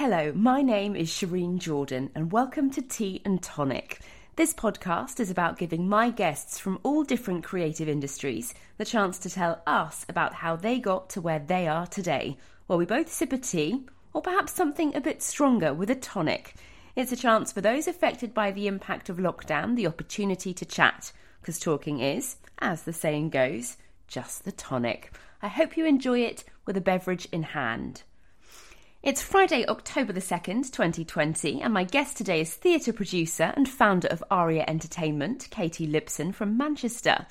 Hello, my name is Shireen Jordan, and welcome to Tea and Tonic. This podcast is about giving my guests from all different creative industries the chance to tell us about how they got to where they are today, while we both sip a tea, or perhaps something a bit stronger with a tonic. It's a chance for those affected by the impact of lockdown the opportunity to chat, because talking is, as the saying goes, just the tonic. I hope you enjoy it with a beverage in hand. It's Friday, October the 2nd, 2020, and my guest today is theatre producer and founder of Aria Entertainment, Katie Lipson from Manchester.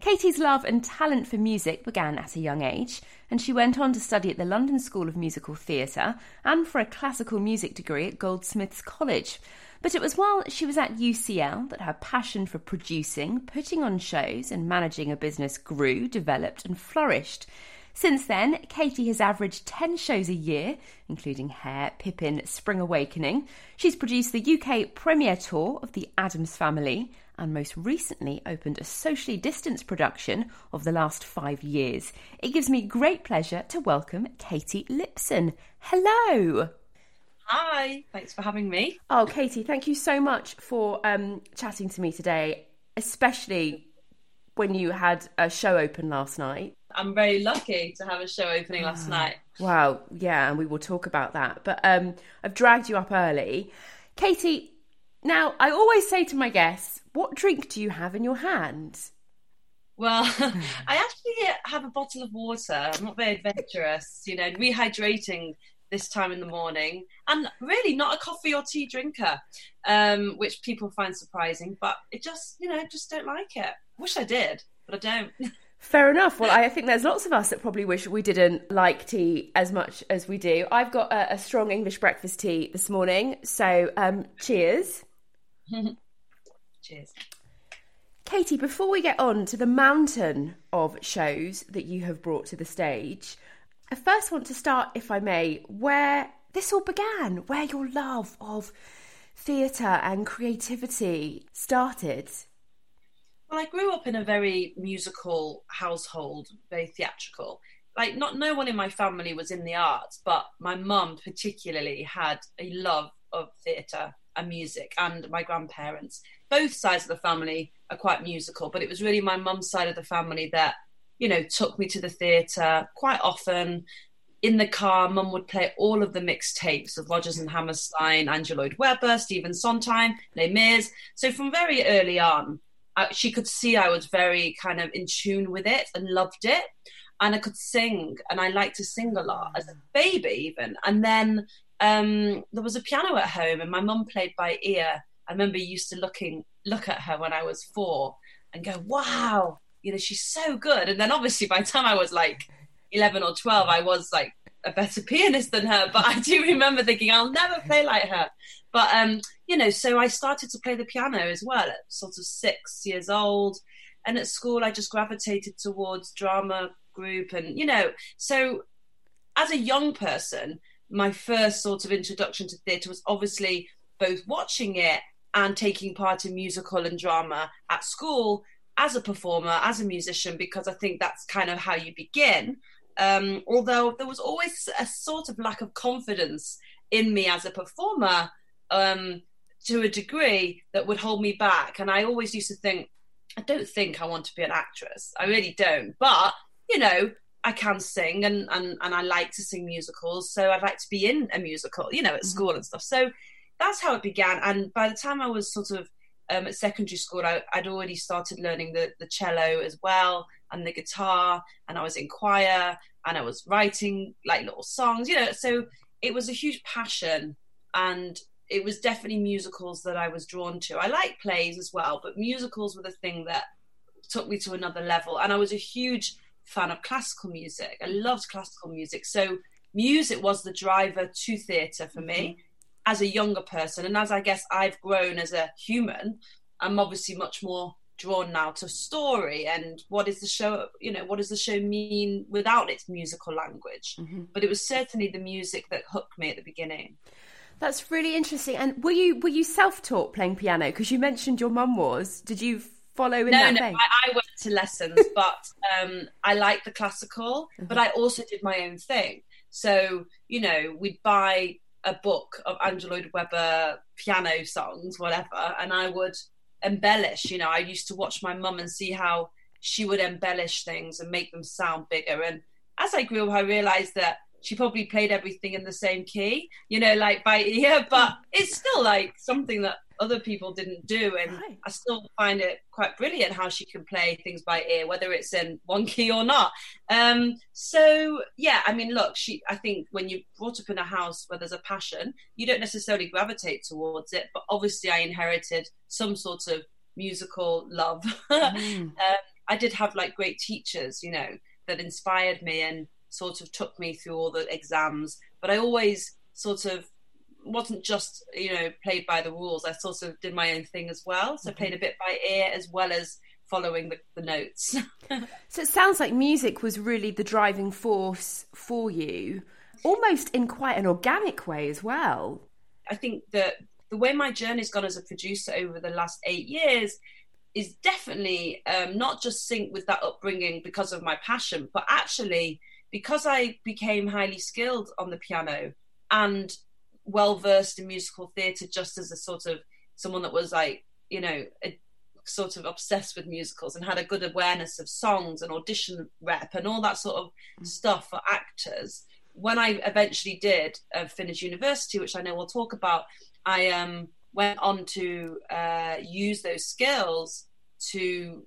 Katie's love and talent for music began at a young age, and she went on to study at the London School of Musical Theatre and for a classical music degree at Goldsmiths College. But it was while she was at UCL that her passion for producing, putting on shows, and managing a business grew, developed, and flourished. Since then, Katie has averaged 10 shows a year, including Hair, Pippin, Spring Awakening. She's produced the UK premiere tour of The Addams Family and most recently opened a socially distanced production of the last five years. It gives me great pleasure to welcome Katie Lipson. Hello. Hi, thanks for having me. Oh, Katie, thank you so much for um, chatting to me today, especially when you had a show open last night. I'm very lucky to have a show opening last night. Wow, yeah, and we will talk about that. But um, I've dragged you up early. Katie, now I always say to my guests, what drink do you have in your hand? Well, I actually have a bottle of water. I'm not very adventurous, you know, rehydrating this time in the morning, and really not a coffee or tea drinker, um, which people find surprising. But it just, you know, just don't like it. Wish I did, but I don't. Fair enough. Well, I think there's lots of us that probably wish we didn't like tea as much as we do. I've got a, a strong English breakfast tea this morning, so um, cheers. cheers. Katie, before we get on to the mountain of shows that you have brought to the stage, I first want to start, if I may, where this all began, where your love of theatre and creativity started. Well, I grew up in a very musical household, very theatrical. Like, not no one in my family was in the arts, but my mum particularly had a love of theatre and music, and my grandparents. Both sides of the family are quite musical, but it was really my mum's side of the family that, you know, took me to the theatre quite often. In the car, mum would play all of the mixtapes of Rodgers and Hammerstein, Andrew Lloyd Webber, Stephen Sondheim, Les Mis. So from very early on, I, she could see I was very kind of in tune with it and loved it. And I could sing, and I liked to sing a lot as a baby, even. And then um, there was a piano at home, and my mum played by ear. I remember used to looking look at her when I was four and go, "Wow, you know, she's so good." And then obviously by the time I was like eleven or twelve, I was like a better pianist than her. But I do remember thinking, "I'll never play like her." But um, you know, so I started to play the piano as well at sort of six years old. And at school, I just gravitated towards drama group, and you know, so as a young person, my first sort of introduction to theatre was obviously both watching it and taking part in musical and drama at school as a performer, as a musician, because I think that's kind of how you begin. Um, although there was always a sort of lack of confidence in me as a performer um, to a degree that would hold me back. And I always used to think, I don't think I want to be an actress. I really don't. But, you know, I can sing and, and, and I like to sing musicals. So I'd like to be in a musical, you know, at mm-hmm. school and stuff. So that's how it began. And by the time I was sort of um, at secondary school, I, would already started learning the, the cello as well and the guitar. And I was in choir and I was writing like little songs, you know. So it was a huge passion. And it was definitely musicals that I was drawn to. I like plays as well, but musicals were the thing that took me to another level. And I was a huge fan of classical music. I loved classical music. So music was the driver to theatre for me mm-hmm. As a younger person. And as I guess I've grown as a human, I'm obviously much more drawn now to story and what is the show you know what does the show mean without its musical language mm-hmm. but it was certainly the music that hooked me at the beginning that's really interesting. And were you were you self taught playing piano? Because you mentioned your mum was. Did you follow in no, that no, I, I, went to lessons, but um, I like the classical. Mm-hmm. But I also did my own thing. So you know, we'd buy a book of Andrew Lloyd Webber piano songs, whatever, and I would embellish. You know, I used to watch my mum and see how she would embellish things and make them sound bigger. And as I grew up, I realized that she probably played everything in the same key, you know, like by ear, but it's still like something that other people didn't do. And right. I still find it quite brilliant how she can play things by ear, whether it's in one key or not. Um, so yeah, I mean, look, she, I think when you're brought up in a house where there's a passion, you don't necessarily gravitate towards it, but obviously I inherited some sort of musical love. Mm. um, I did have like great teachers, you know, that inspired me and sort of took me through all the exams. But I always sort of wasn't just you know played by the rules. I sort of did my own thing as well. So mm-hmm. played a bit by ear as well as following the, the notes. so it sounds like music was really the driving force for you, almost in quite an organic way as well. I think that the way my journey's gone as a producer over the last eight years is definitely um, not just sync with that upbringing because of my passion, but actually because I became highly skilled on the piano and well versed in musical theatre, just as a sort of someone that was like, you know, a, sort of obsessed with musicals and had a good awareness of songs and audition rep and all that sort of mm. stuff for actors. When I eventually did uh, finish university, which I know we'll talk about, I um, went on to uh, use those skills to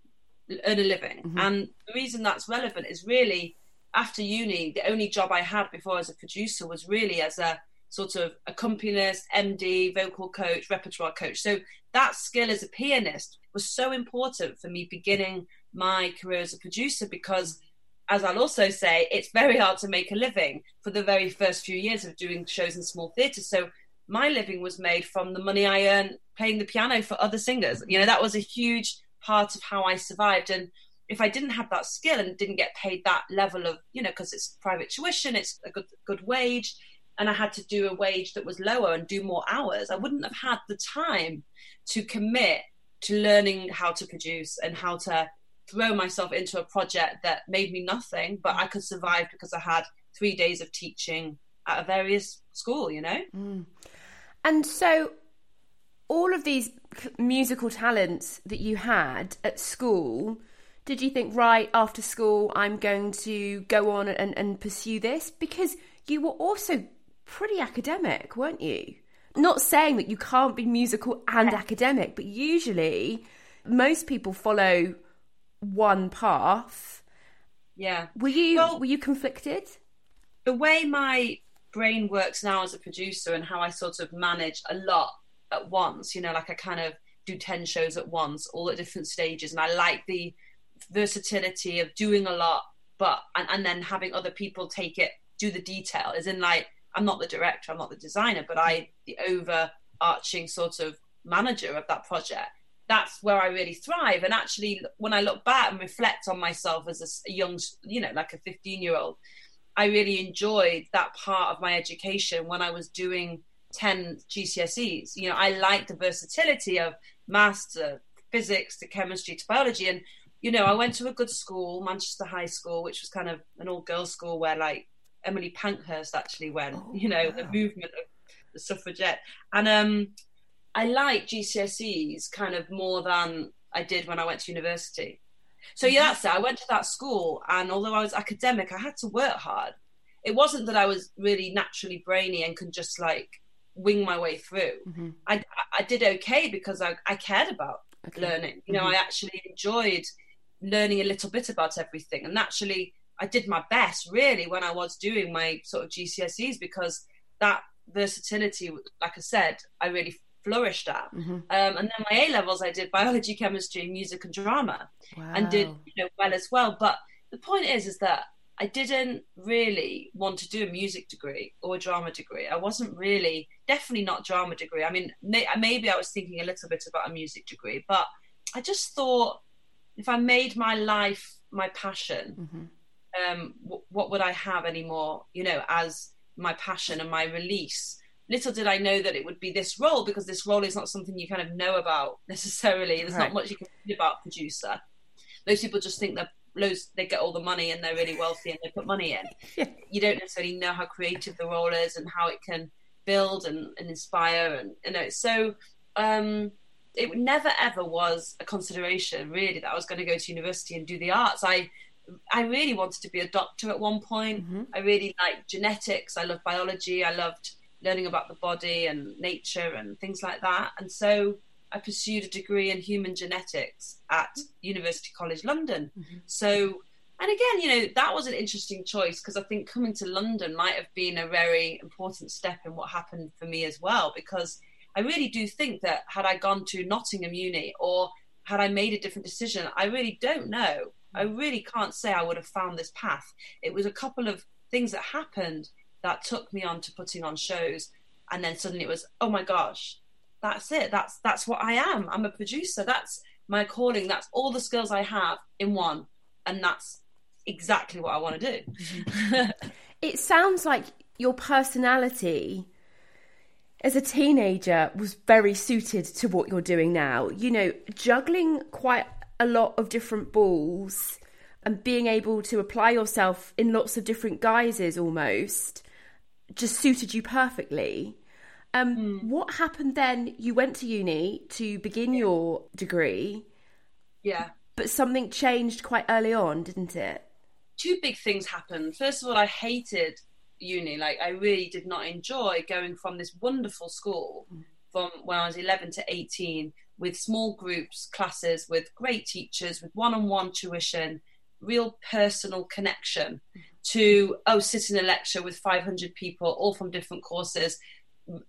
earn a living. Mm-hmm. And the reason that's relevant is really after uni, the only job I had before as a producer was really as a sort of accompanist, MD, vocal coach, repertoire coach. So that skill as a pianist was so important for me beginning my career as a producer because as I'll also say, it's very hard to make a living for the very first few years of doing shows in small theatres. So my living was made from the money I earned playing the piano for other singers. You know, that was a huge part of how I survived. And if I didn't have that skill and didn't get paid that level of, you know, because it's private tuition, it's a good good wage, and I had to do a wage that was lower and do more hours, I wouldn't have had the time to commit to learning how to produce and how to throw myself into a project that made me nothing, but I could survive because I had three days of teaching at a various school, you know? Mm. And so all of these musical talents that you had at school, did you think, right, after school, I'm going to go on and, and pursue this? Because you were also pretty academic, weren't you? Not saying that you can't be musical and academic, but usually most people follow one path. Yeah. Were you well, were you conflicted? The way my brain works now as a producer and how I sort of manage a lot at once, you know, like I kind of do 10 shows at once, all at different stages. And I like the versatility of doing a lot, but, and, and then having other people take it, do the detail, as in like, I'm not the director, I'm not the designer, but I, the overarching sort of manager of that project. That's where I really thrive. And actually, when I look back and reflect on myself as a, young, you know, like a 15 year old, I really enjoyed that part of my education when I was doing 10 GCSEs. You know, I like the versatility of maths to physics to chemistry to biology. And, you know, I went to a good school, Manchester High School, which was kind of an all girls school where like Emily Pankhurst actually went, oh, you know, wow. the movement of the suffragette. And um, I like GCSEs kind of more than I did when I went to university. So yeah, that's it. I went to that school, and although I was academic, I had to work hard. It wasn't that I was really naturally brainy and could just like wing my way through. Mm-hmm. I I did okay because I, I cared about okay. learning. You know, mm-hmm. I actually enjoyed learning a little bit about everything, and naturally, I did my best really when I was doing my sort of GCSEs because that versatility, like I said, I really flourished at. Mm-hmm. Um, and then my A levels, I did biology, chemistry, music, and drama, wow. and did you know well as well. But the point is, is that I didn't really want to do a music degree or a drama degree. I wasn't really, definitely not drama degree. I mean, may, maybe I was thinking a little bit about a music degree, but I just thought if I made my life my passion, mm-hmm. Um, w- what would I have anymore? You know, as my passion and my release. Little did I know that it would be this role because this role is not something you kind of know about necessarily. There's right. not much you can read about producer. Most people just think that loads they get all the money and they're really wealthy and they put money in. Yeah. You don't necessarily know how creative the role is and how it can build and, and inspire and you know so um, it never ever was a consideration really that I was going to go to university and do the arts. I I really wanted to be a doctor at one point. Mm-hmm. I really liked genetics. I loved biology. I loved learning about the body and nature and things like that. And so I pursued a degree in human genetics at University College London. Mm-hmm. So, and again, you know, that was an interesting choice because I think coming to London might have been a very important step in what happened for me as well. Because I really do think that had I gone to Nottingham Uni or had I made a different decision, I really don't know. I really can't say I would have found this path. It was a couple of things that happened that took me on to putting on shows, and then suddenly it was, oh my gosh, that's it. That's that's what I am. I'm a producer. That's my calling. That's all the skills I have in one, and that's exactly what I want to do. it sounds like your personality as a teenager was very suited to what you're doing now. You know, juggling quite a lot of different balls and being able to apply yourself in lots of different guises almost just suited you perfectly. Um, mm. What happened then? You went to uni to begin your degree. Yeah. But something changed quite early on, didn't it? Two big things happened. First of all, I hated uni. Like, I really did not enjoy going from this wonderful school mm. from when I was 11 to 18 with small groups, classes, with great teachers, with one on one tuition, real personal connection to, oh, sit in a lecture with 500 people, all from different courses,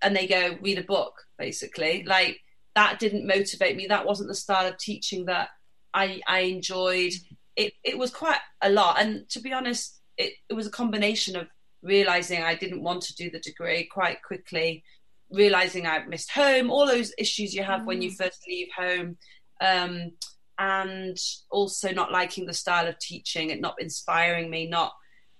and they go, read a book, basically. Like, that didn't motivate me. That wasn't the style of teaching that I, I enjoyed. It, it was quite a lot. And to be honest, it, it was a combination of realizing I didn't want to do the degree quite quickly realizing I've missed home, all those issues you have mm. when you mm. first leave home, um, and also not liking the style of teaching, it not inspiring me, not.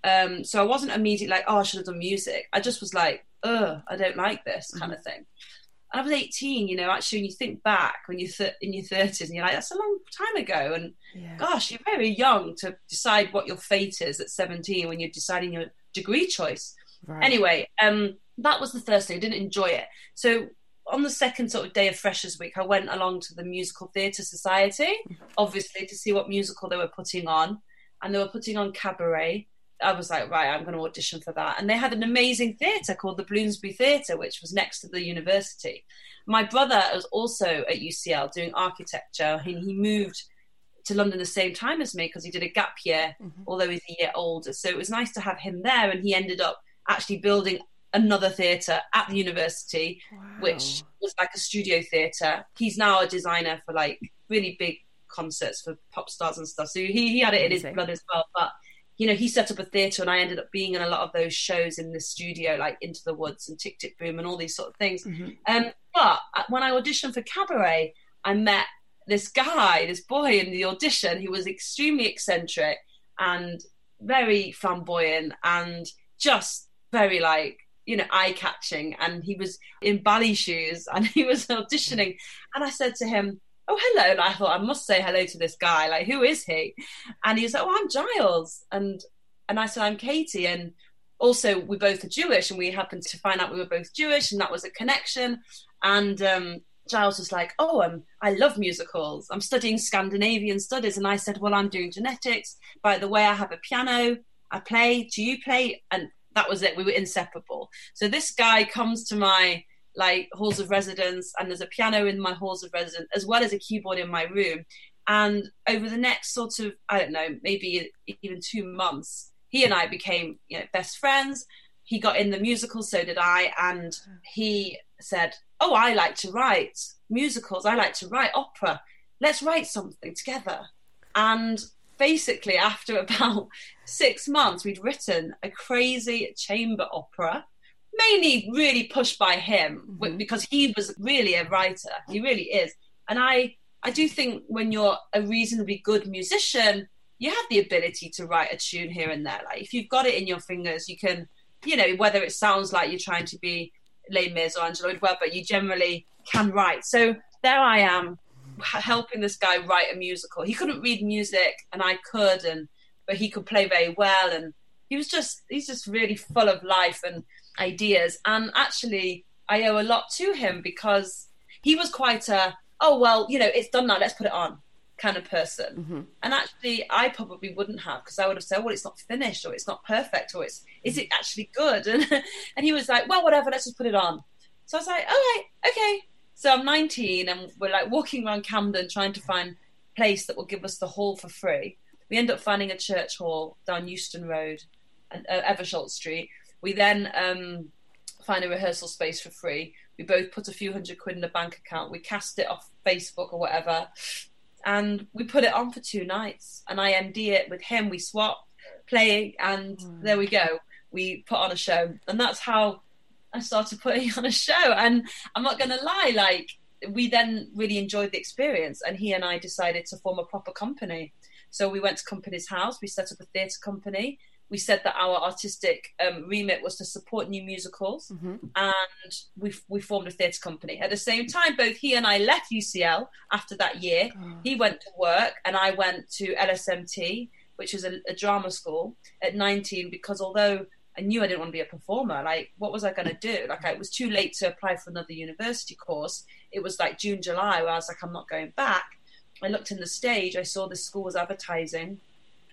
Um, so I wasn't immediately like, oh, I should have done music. I just was like, ugh, I don't like this kind mm. of thing. And I was 18, you know, actually, when you think back when you're th- in your 30s and you're like, that's a long time ago. And yeah. gosh, you're very young to decide what your fate is at 17 when you're deciding your degree choice. Right. Anyway, um, that was the first thing. I didn't enjoy it. So on the second sort of day of Freshers Week, I went along to the Musical Theatre Society, obviously to see what musical they were putting on, and they were putting on Cabaret. I was like, right, I'm going to audition for that. And they had an amazing theatre called the Bloomsbury Theatre, which was next to the university. My brother was also at UCL doing architecture, and he moved to London the same time as me because he did a gap year, mm-hmm. although he's a year older. So it was nice to have him there, and he ended up actually building another theatre at the university, wow. which was like a studio theatre. He's now a designer for like really big concerts for pop stars and stuff. So he, he had it in his blood as well. But you know, he set up a theatre, and I ended up being in a lot of those shows in the studio, like Into the Woods and Tick Tick Boom and all these sort of things. Mm-hmm. Um, but when I auditioned for Cabaret, I met this guy, this boy in the audition. He was extremely eccentric and very flamboyant and just very like you know, eye catching. And he was in ballet shoes and he was auditioning. And I said to him, Oh, hello. And I thought, I must say hello to this guy. Like, who is he? And he was like, Oh, I'm Giles. And and I said, I'm Katie. And also, we both are Jewish. And we happened to find out we were both Jewish. And that was a connection. And um, Giles was like, "Oh, um, I love musicals. I'm studying Scandinavian studies." And I said, "Well, I'm doing genetics. By the way, I have a piano. I play. Do you play?" And that was it. We were inseparable. So this guy comes to my like halls of residence, and there's a piano in my halls of residence as well as a keyboard in my room. And over the next sort of I don't know, maybe even two months, he and I became you know best friends. He got in the musical, so did I, and he said, "Oh, I like to write musicals. I like to write opera. Let's write something together." And basically, after about six months, we'd written a crazy chamber opera, mainly really pushed by him mm-hmm. because he was really a writer. He really is. And I, I do think when you're a reasonably good musician, you have the ability to write a tune here and there. Like if you've got it in your fingers, you can, you know, whether it sounds like you're trying to be Les Mis or Andrew Lloyd Webber, you generally can write. So there I am helping this guy write a musical. He couldn't read music, and I could, and but he could play very well, and he was just he's just really full of life. And ideas. And actually, I owe a lot to him because he was quite a, oh, well, you know, it's done now, let's put it on kind of person. Mm-hmm. And actually, I probably wouldn't have because I would have said, well, it's not finished or it's not perfect or it's, is it actually good? And, and he was like, well, whatever, let's just put it on. So I was like, all right, okay. So I'm 19 and we're like walking around Camden trying to find a place that will give us the hall for free. We end up finding a church hall down Euston Road and uh, Eversholt Street. We then um, find a rehearsal space for free. We both put a few hundred quid in a bank account. We cast it off Facebook or whatever, and we put it on for two nights. And I MD it with him. We swap playing, and mm. there we go. We put on a show, and that's how I started putting on a show. And I'm not going to lie, like we then really enjoyed the experience, and he and I decided to form a proper company. So we went to Companies House. We set up a theatre company we said that our artistic um, remit was to support new musicals, mm-hmm. and we we formed a theatre company. At the same time, both he and I left UCL after that year. Oh. He went to work, and I went to LSMT, which is a, a drama school, at 19. Because although I knew I didn't want to be a performer, like what was I going to do? Like I, it was too late to apply for another university course. It was like June, July, where I was like, I'm not going back. I looked in the stage. I saw the school was advertising.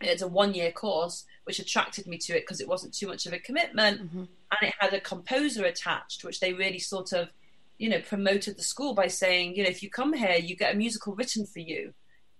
It's a one year course which attracted me to it because it wasn't too much of a commitment mm-hmm. and it had a composer attached which they really sort of you know promoted the school by saying you know if you come here you get a musical written for you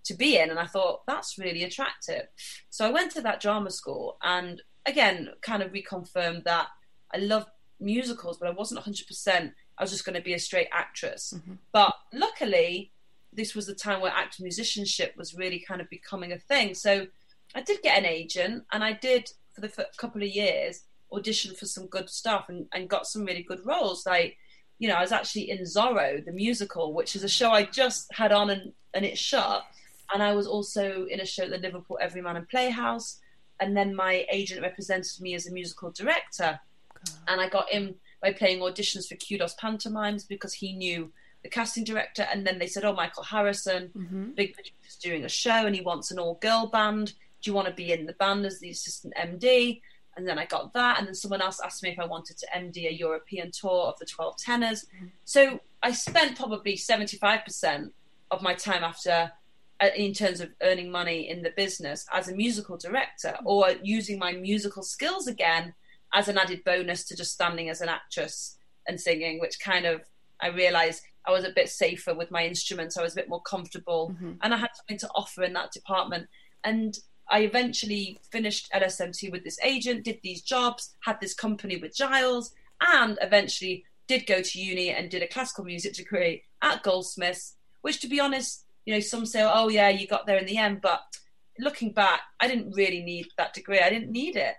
to be in and i thought that's really attractive so i went to that drama school and again kind of reconfirmed that i love musicals but i wasn't 100% i was just going to be a straight actress mm-hmm. but luckily this was the time where actor musicianship was really kind of becoming a thing so I did get an agent, and I did for the f- couple of years audition for some good stuff and, and got some really good roles. Like, you know, I was actually in Zorro, the musical, which is a show I just had on and, and it shut. And I was also in a show at the Liverpool Everyman and Playhouse. And then my agent represented me as a musical director. And I got him by playing auditions for Qdos Pantomimes because he knew the casting director. And then they said, Oh, Michael Harrison, mm-hmm. big producer's doing a show and he wants an all girl band do you want to be in the band as the assistant MD? And then I got that. And then someone else asked me if I wanted to MD a European tour of the 12 tenors. Mm-hmm. So I spent probably 75% of my time after, in terms of earning money in the business, as a musical director or using my musical skills again as an added bonus to just standing as an actress and singing, which kind of I realized I was a bit safer with my instruments. I was a bit more comfortable, mm-hmm. and I had something to offer in that department. And I eventually finished LSMT with this agent, did these jobs, had this company with Giles, and eventually did go to uni and did a classical music degree at Goldsmiths, which to be honest, you know, some say, oh yeah, you got there in the end, but looking back, I didn't really need that degree. I didn't need it.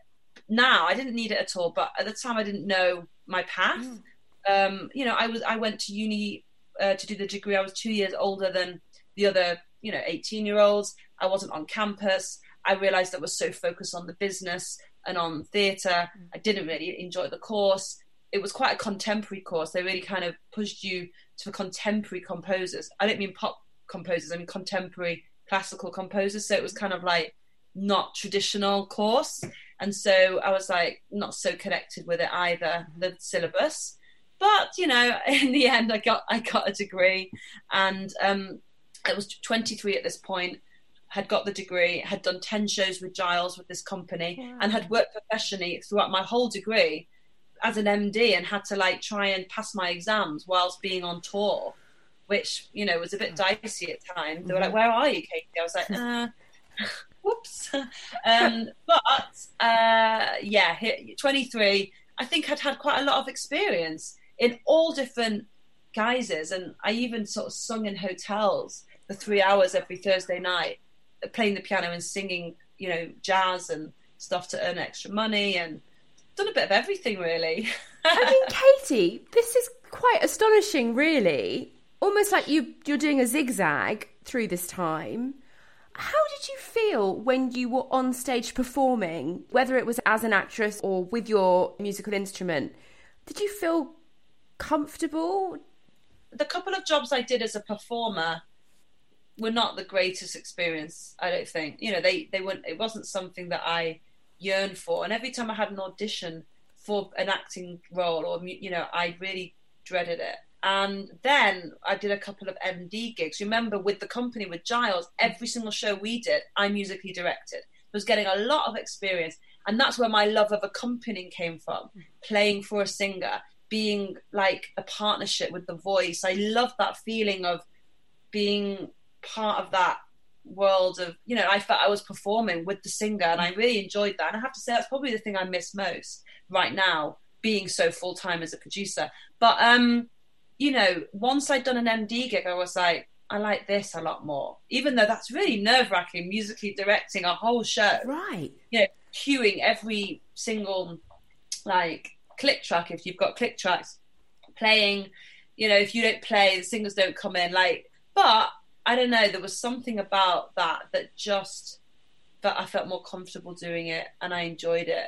Now I didn't need it at all, but at the time I didn't know my path. Mm. Um, you know, I was I went to uni uh, to do the degree. I was two years older than the other, you know, 18 year olds. I wasn't on campus. I realized I was so focused on the business and on theatre. I didn't really enjoy the course. It was quite a contemporary course. They really kind of pushed you to contemporary composers. I don't mean pop composers, I mean contemporary classical composers. So it was kind of like not traditional course. And so I was like not so connected with it either, the syllabus. But, you know, in the end I got I got a degree and um I was 23 at this point had got the degree, had done 10 shows with Giles with this company, yeah. and had worked professionally throughout my whole degree as an MD and had to like try and pass my exams whilst being on tour, which, you know, was a bit dicey at times. They were like, mm-hmm. Where are you, Katie? I was like, uh, whoops. um, but uh, yeah, 23, I think I'd had quite a lot of experience in all different guises. And I even sort of sung in hotels for three hours every Thursday night playing the piano and singing, you know, jazz and stuff to earn extra money and done a bit of everything really. I mean, Katie, this is quite astonishing, really. Almost like you you're doing a zigzag through this time. How did you feel when you were on stage performing, whether it was as an actress or with your musical instrument? Did you feel comfortable? The couple of jobs I did as a performer, were not the greatest experience. I don't think. You know, they they weren't. It wasn't something that I yearned for. And every time I had an audition for an acting role, or you know, I really dreaded it. And then I did a couple of MD gigs. Remember, with the company with Giles, mm. every single show we did, I musically directed. I was getting a lot of experience, and that's where my love of accompanying came from. Mm. Playing for a singer, being like a partnership with the voice. I love that feeling of being part of that world of you know I felt I was performing with the singer and I mm. really enjoyed that and I have to say that's probably the thing I miss most right now being so full time as a producer but um you know once I'd done an MD gig I was like I like this a lot more even though that's really nerve wracking musically directing a whole show right you know cueing every single like click track if you've got click tracks playing you know if you don't play the singers don't come in like but I don't know. There was something about that that just that I felt more comfortable doing it, and I enjoyed it.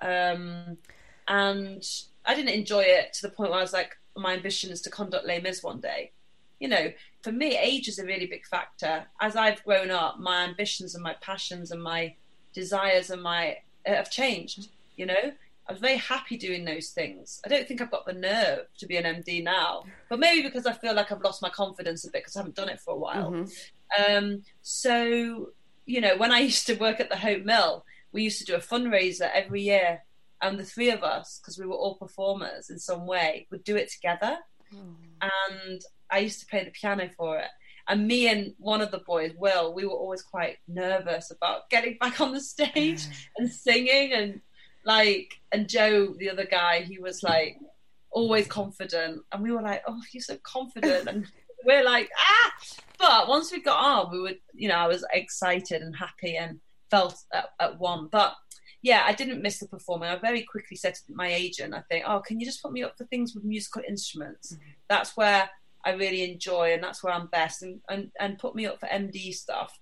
Um, and I didn't enjoy it to the point where I was like, my ambition is to conduct Les Mis one day. You know, for me, age is a really big factor. As I've grown up, my ambitions and my passions and my desires and my uh, have changed. You know, I was very happy doing those things. I don't think I've got the nerve to be an MD now, but maybe because I feel like I've lost my confidence a bit because I haven't done it for a while. Mm-hmm. Um, so, you know, when I used to work at the Hope Mill, we used to do a fundraiser every year, and the three of us, because we were all performers in some way, would do it together. Mm. And I used to play the piano for it. And me and one of the boys, Will, we were always quite nervous about getting back on the stage and singing and like, and Joe, the other guy, he was like always confident, and we were like, "Oh, he's so confident," and we're like, "Ah!" But once we got on, we were you know, I was excited and happy and felt at, at one. But yeah, I didn't miss the performing. I very quickly said to my agent, I think, "Oh, can you just put me up for things with musical instruments? Mm-hmm. That's where." I really enjoy, and that's where I'm best, and, and, and put me up for MD stuff.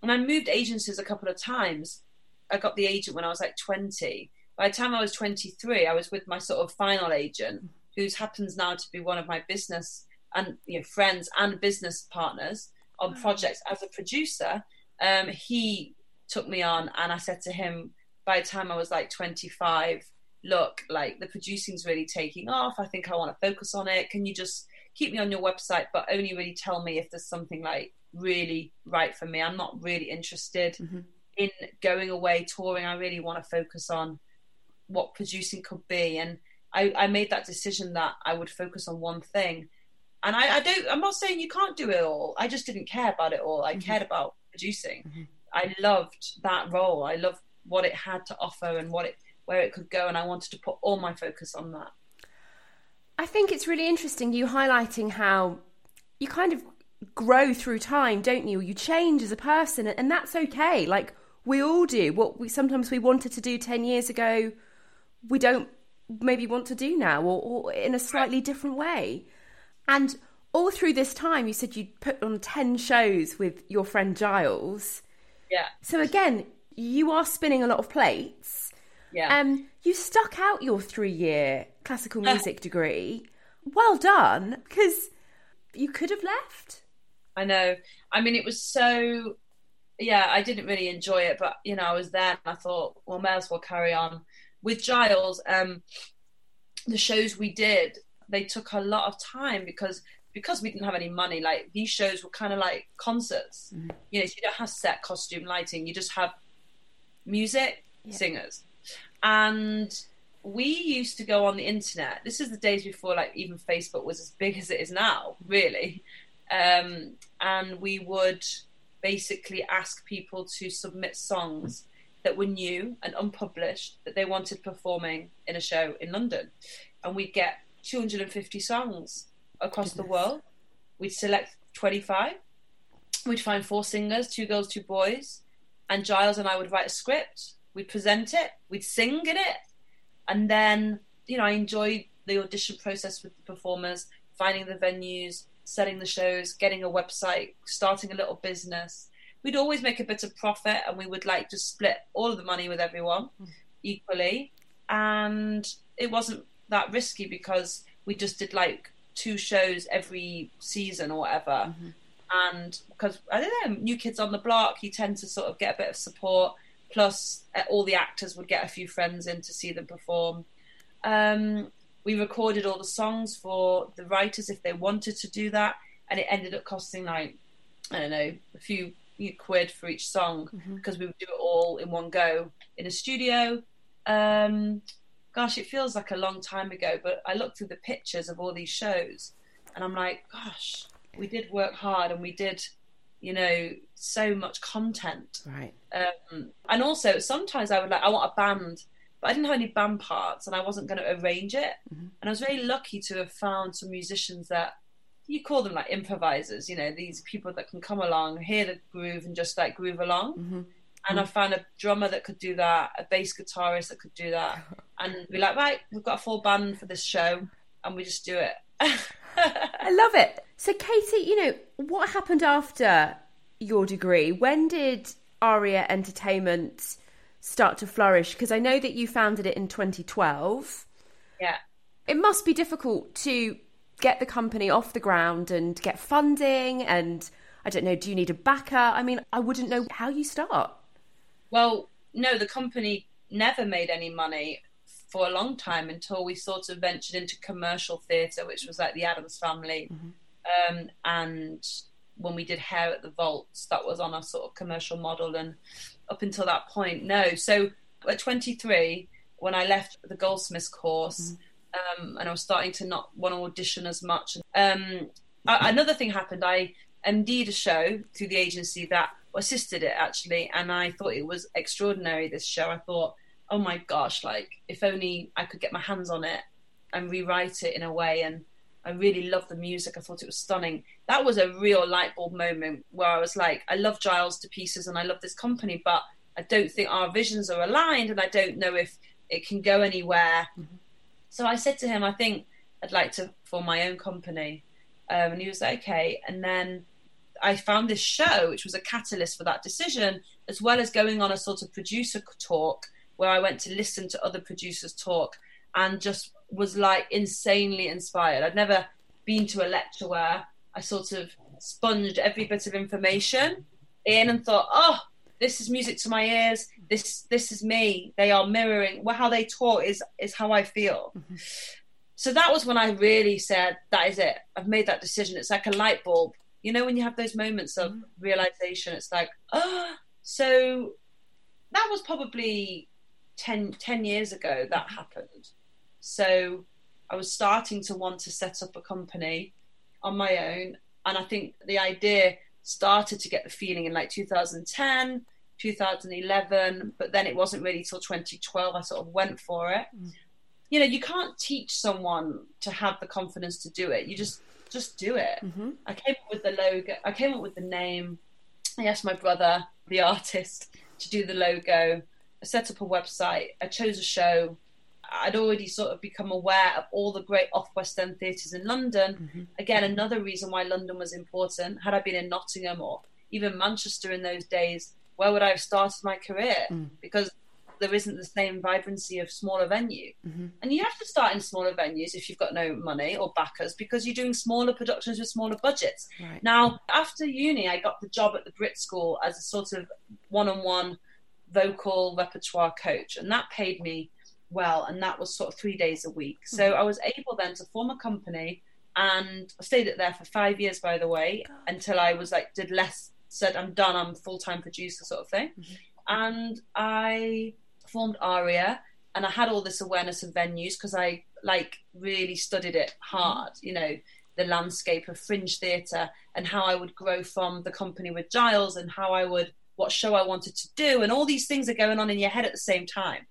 And I moved agencies a couple of times. I got the agent when I was like 20, by the time I was 23, I was with my sort of final agent, who happens now to be one of my business and you know friends and business partners on projects as a producer. Um, he took me on, and I said to him, by the time I was like 25, look, like the producing's really taking off. I think I want to focus on it. Can you just keep me on your website, but only really tell me if there's something like really right for me? I'm not really interested mm-hmm. in going away touring. I really want to focus on what producing could be. And I, I made that decision that I would focus on one thing. And I, I don't, I'm not saying you can't do it all. I just didn't care about it all. I mm-hmm. cared about producing. Mm-hmm. I loved that role. I loved what it had to offer and what it, where it could go. And I wanted to put all my focus on that. I think it's really interesting you highlighting how you kind of grow through time, don't you? You change as a person, and that's okay. Like we all do. What we sometimes we wanted to do ten years ago, we don't maybe want to do now or, or in a slightly different way. And all through this time, you said you'd put on 10 shows with your friend Giles. Yeah. So again, you are spinning a lot of plates. Yeah. Um, you stuck out your three year classical music degree. Well done, because you could have left. I know. I mean, it was so. Yeah, I didn't really enjoy it, but you know, I was there and I thought, well, may as well carry on with Giles, um, the shows we did, they took a lot of time because because we didn't have any money. Like these shows were kind of like concerts. Mm-hmm. You know, so you don't have set costume lighting. You just have music, yeah. singers, and we used to go on the internet. This is the days before like even Facebook was as big as it is now, really. Um, and we would basically ask people to submit songs that were new and unpublished that they wanted performing in a show in London. And we'd get 250 songs across Goodness. the world. We'd select 25. We'd find four singers, two girls, two boys. And Giles and I would write a script. We'd present it. We'd sing in it. And then, you know, I enjoyed the audition process with the performers, finding the venues, setting the shows, getting a website, starting a little business we'd always make a bit of profit and we would like to split all of the money with everyone mm. equally. And it wasn't that risky because we just did like two shows every season or whatever. Mm-hmm. And because I don't know, new kids on the block, you tend to sort of get a bit of support. Plus, uh, all the actors would get a few friends in to see them perform. Um, we recorded all the songs for the writers if they wanted to do that, and it ended up costing like I don't know a few, quid for each song mm-hmm. because we would do it all in one go in a studio. Um, gosh, it feels like a long time ago, but I looked through the pictures of all these shows, and I'm like, gosh, we did work hard and we did, you know, so much content. Right. Um, and also sometimes I would like I want a band but I didn't have any band parts and I wasn't going to arrange it. Mm-hmm. And I was very lucky to have found some musicians that you call them like improvisers, you know, these people that can come along, hear the groove and just like groove along. Mm-hmm. And I found a drummer that could do that, a bass guitarist that could do that. And be like, right, we've got a full band for this show and we just do it. I love it. So, Katie, you know, what happened after your degree? When did Aria Entertainment start to flourish? Because I know that you founded it in 2012. Yeah. It must be difficult to get the company off the ground and get funding and I don't know, do you need a backer? I mean, I wouldn't know how you start. Well, no, the company never made any money for a long time until we sort of ventured into commercial theatre, which was like the Addams Family. Mm-hmm. Um, and when we did Hair at the Vaults, that was on a sort of commercial model. And up until that point, no. So at 23, when I left the Goldsmiths course, mm-hmm. um, and I was starting to not want to audition as much, um, I, another thing happened. I MD'd a show through the agency that assisted it actually, and I thought it was extraordinary. This show, I thought, oh my gosh, like if only I could get my hands on it and rewrite it in a way and I really loved the music. I thought it was stunning. That was a real light bulb moment where I was like, I love Giles to pieces and I love this company, but I don't think our visions are aligned and I don't know if it can go anywhere. Mm-hmm. So I said to him, I think I'd like to form my own company. Um, and he was like, okay. And then I found this show, which was a catalyst for that decision, as well as going on a sort of producer talk where I went to listen to other producers talk and just was like insanely inspired. I'd never been to a lecture where I sort of sponged every bit of information in and thought, oh, this is music to my ears. This this is me. They are mirroring. Well, how they talk is is how I feel. Mm-hmm. So that was when I really said, that is it. I've made that decision. It's like a light bulb. You know, when you have those moments of mm-hmm. realization, it's like, oh, so that was probably 10, 10 years ago that mm-hmm. happened. So I was starting to want to set up a company on my own. And I think the idea started to get the feeling in like 2010, 2011, but then it wasn't really till 2012 I sort of went for it. Mm. You know, you can't teach someone to have the confidence to do it. You just just do it. Mm-hmm. I came up with the logo. I came up with the name. I asked my brother, the artist, to do the logo. I set up a website. I chose a show. I'd already sort of become aware of all the great off West End theatres in London. Mm-hmm. Again, another reason why London was important. Had I been in Nottingham or even Manchester in those days, where would I have started my career? Mm. Because there isn't the same vibrancy of smaller venue. Mm-hmm. And you have to start in smaller venues if you've got no money or backers because you're doing smaller productions with smaller budgets. Right. Now, after uni, I got the job at the Brit School as a sort of one on one vocal repertoire coach, and that paid me well, and that was sort of three days a week. So mm-hmm. I was able then to form a company, and I stayed there for five years, by the way, God. until I was like did less, said I'm done, I'm full time producer sort of thing, mm-hmm. and I formed Aria, and I had all this awareness of venues because I like really studied it hard, mm-hmm. you know. The landscape of fringe theatre and how I would grow from the company with Giles and how I would what show I wanted to do and all these things are going on in your head at the same time.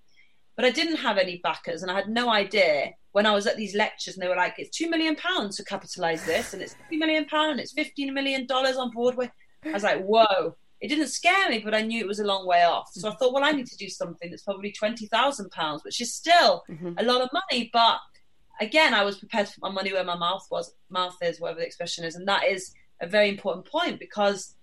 But I didn't have any backers, and I had no idea when I was at these lectures, and they were like, "It's two million pounds to capitalise this, and it's three million pound, and it's fifteen million dollars on Broadway." I was like, "Whoa!" It didn't scare me, but I knew it was a long way off. So I thought, well, I need to do something that's probably twenty thousand pounds, which is still mm-hmm. a lot of money. But again, I was prepared to put my money where my mouth was, mouth is, whatever the expression is, and that is a very important point because,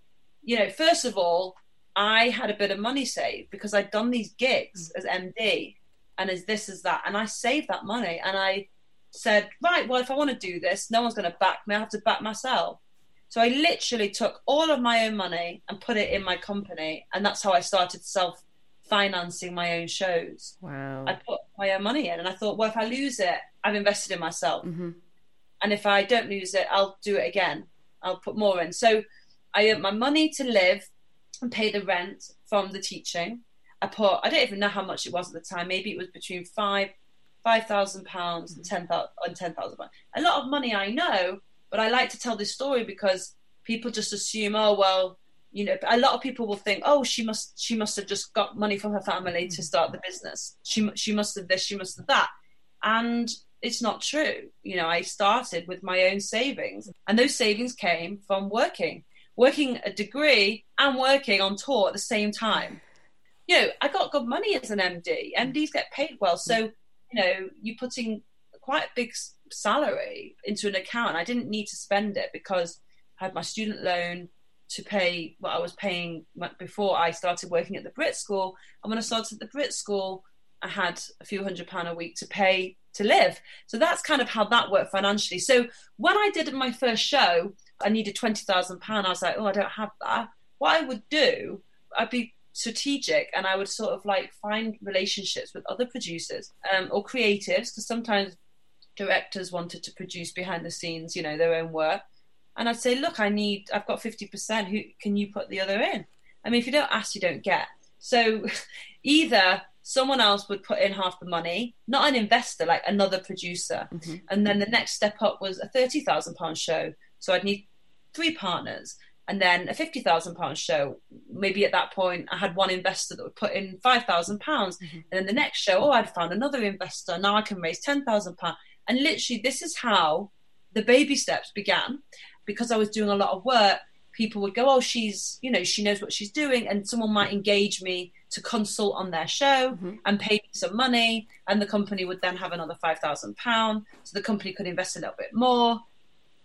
you know, first of all, I had a bit of money saved because I'd done these gigs mm. as MD and as this as that. And I saved that money and I said, right, well, if I want to do this, no one's going to back me. I have to back myself. So I literally took all of my own money and put it in my company. And that's how I started self financing my own shows. Wow. I put my own money in, and I thought, well, if I lose it, I've invested in myself, hmm and if I don't lose it, I'll do it again. I'll put more in. So I earned my money to live and pay the rent from the teaching. I put I don't even know how much it was at the time. Maybe it was between five five thousand pounds and ten thousand and ten thousand pounds. A lot of money, I know, but I like to tell this story because people just assume, oh well, you know. A lot of people will think, oh, she must she must have just got money from her family to mm. start the business. She she must have this, she must have that, and it's not true. You know, I started with my own savings, and those savings came from working, working a degree and working on tour at the same time. You know, I got good money as an MD. MDs get paid well, so you know, you're putting quite a big salary into an account. I didn't need to spend it because I had my student loan to pay what I was paying before I started working at the Brit School. And when I started at the Brit School, I had a few hundred pound a week to pay to live. So that's kind of how that worked financially. So when I did my first show, I needed twenty thousand pound. I was like, oh, I don't have that. What I would do, I'd be strategic and I would sort of like find relationships with other producers um, or creatives because sometimes directors wanted to produce behind the scenes, you know, their own work. And I'd say, look, I need, I've got 50%. Who can you put the other in? I mean, if you don't ask, you don't get. So either someone else would put in half the money, not an investor, like another producer. hmm And then the next step up was a thirty thousand pound show. So I'd need three partners, and then a fifty thousand pound show. Maybe at that point I had one investor that would put in five thousand pounds, Mhm. and then the next show, oh, I'd found another investor. Now I can raise ten thousand pounds. And literally, this is how the baby steps began. Because I was doing a lot of work, people would go, oh, she's, you know, she knows what she's doing, and someone might engage me to consult on their show Mhm. and pay me some money, and the company would then have another five thousand pound, so the company could invest a little bit more.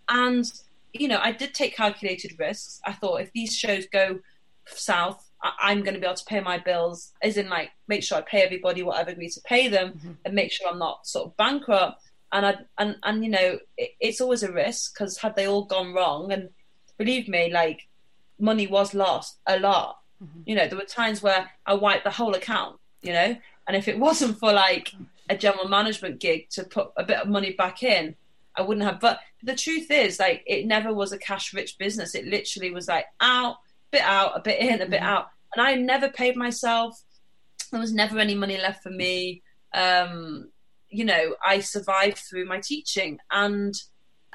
And you know, I did take calculated risks. I thought if these shows go south, I- I'm going to be able to pay my bills, as in like make sure I pay everybody what I've agreed to pay them, Mhm. and make sure I'm not sort of bankrupt. And I and and you know, it, it's always a risk because had they all gone wrong, and believe me, like money was lost a lot. Mhm. You know, there were times where I wiped the whole account. You know, and if it wasn't for like a general management gig to put a bit of money back in, I wouldn't have. But the truth is, like, it never was a cash rich business. It literally was like out, bit out, a bit in, a bit Mhm. out. And I never paid myself. There was never any money left for me. Um, you know, I survived through my teaching and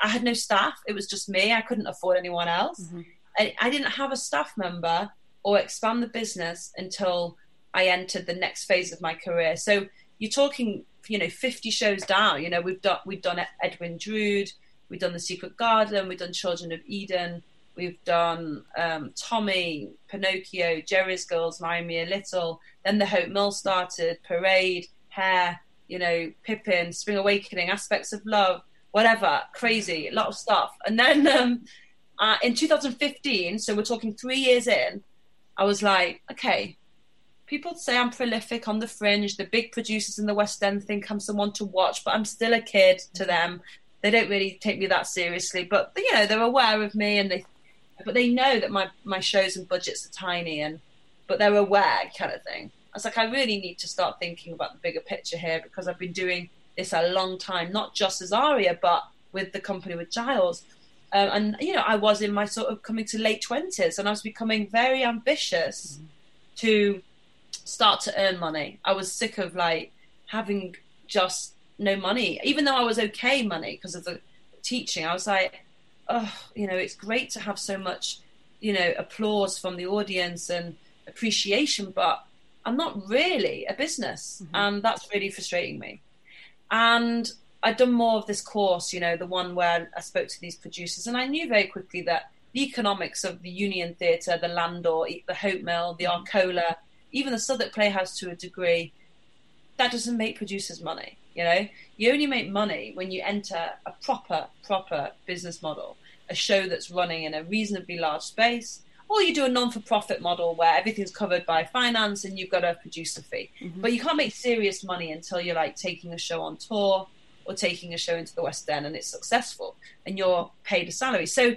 I had no staff. It was just me. I couldn't afford anyone else. Mhm. I, I didn't have a staff member or expand the business until I entered the next phase of my career. So you're talking, you know, 50 shows down. You know, we've done we've done Edwin Drood, we've done The Secret Garden, we've done Children of Eden, we've done um, Tommy, Pinocchio, Jerry's Girls, Marry Me a Little. Then the Hope Mill started, Parade, Hair, you know, Pippin, Spring Awakening, Aspects of Love, whatever, crazy, a lot of stuff. And then um, uh, in 2015, so we're talking three years in, I was like, okay, people say I'm prolific on the fringe. The big producers in the West End think I'm someone to watch, but I'm still a kid to them. They don't really take me that seriously, but you know they're aware of me and they, but they know that my my shows and budgets are tiny and, but they're aware kind of thing. I was like, I really need to start thinking about the bigger picture here because I've been doing this a long time, not just as Aria, but with the company with Giles. Um, and you know, I was in my sort of coming to late twenties, and I was becoming very ambitious to start to earn money. I was sick of like having just no money, even though I was okay money because of the teaching. I was like, oh, you know, it's great to have so much, you know, applause from the audience and appreciation, but I'm not really a business, Mhm. and that's really frustrating me. And I'd done more of this course, you know, the one where I spoke to these producers, and I knew very quickly that the economics of the Union Theatre, the Landor, the Hope Mill, the Arcola, even the Southwark Playhouse to a degree, that doesn't make producers money. You know, you only make money when you enter a proper, proper business model, a show that's running in a reasonably large space, or you do a non-for-profit model where everything's covered by finance and you've got a producer fee. Mhm. But you can't make serious money until you're like taking a show on tour or taking a show into the West End and it's successful and you're paid a salary. So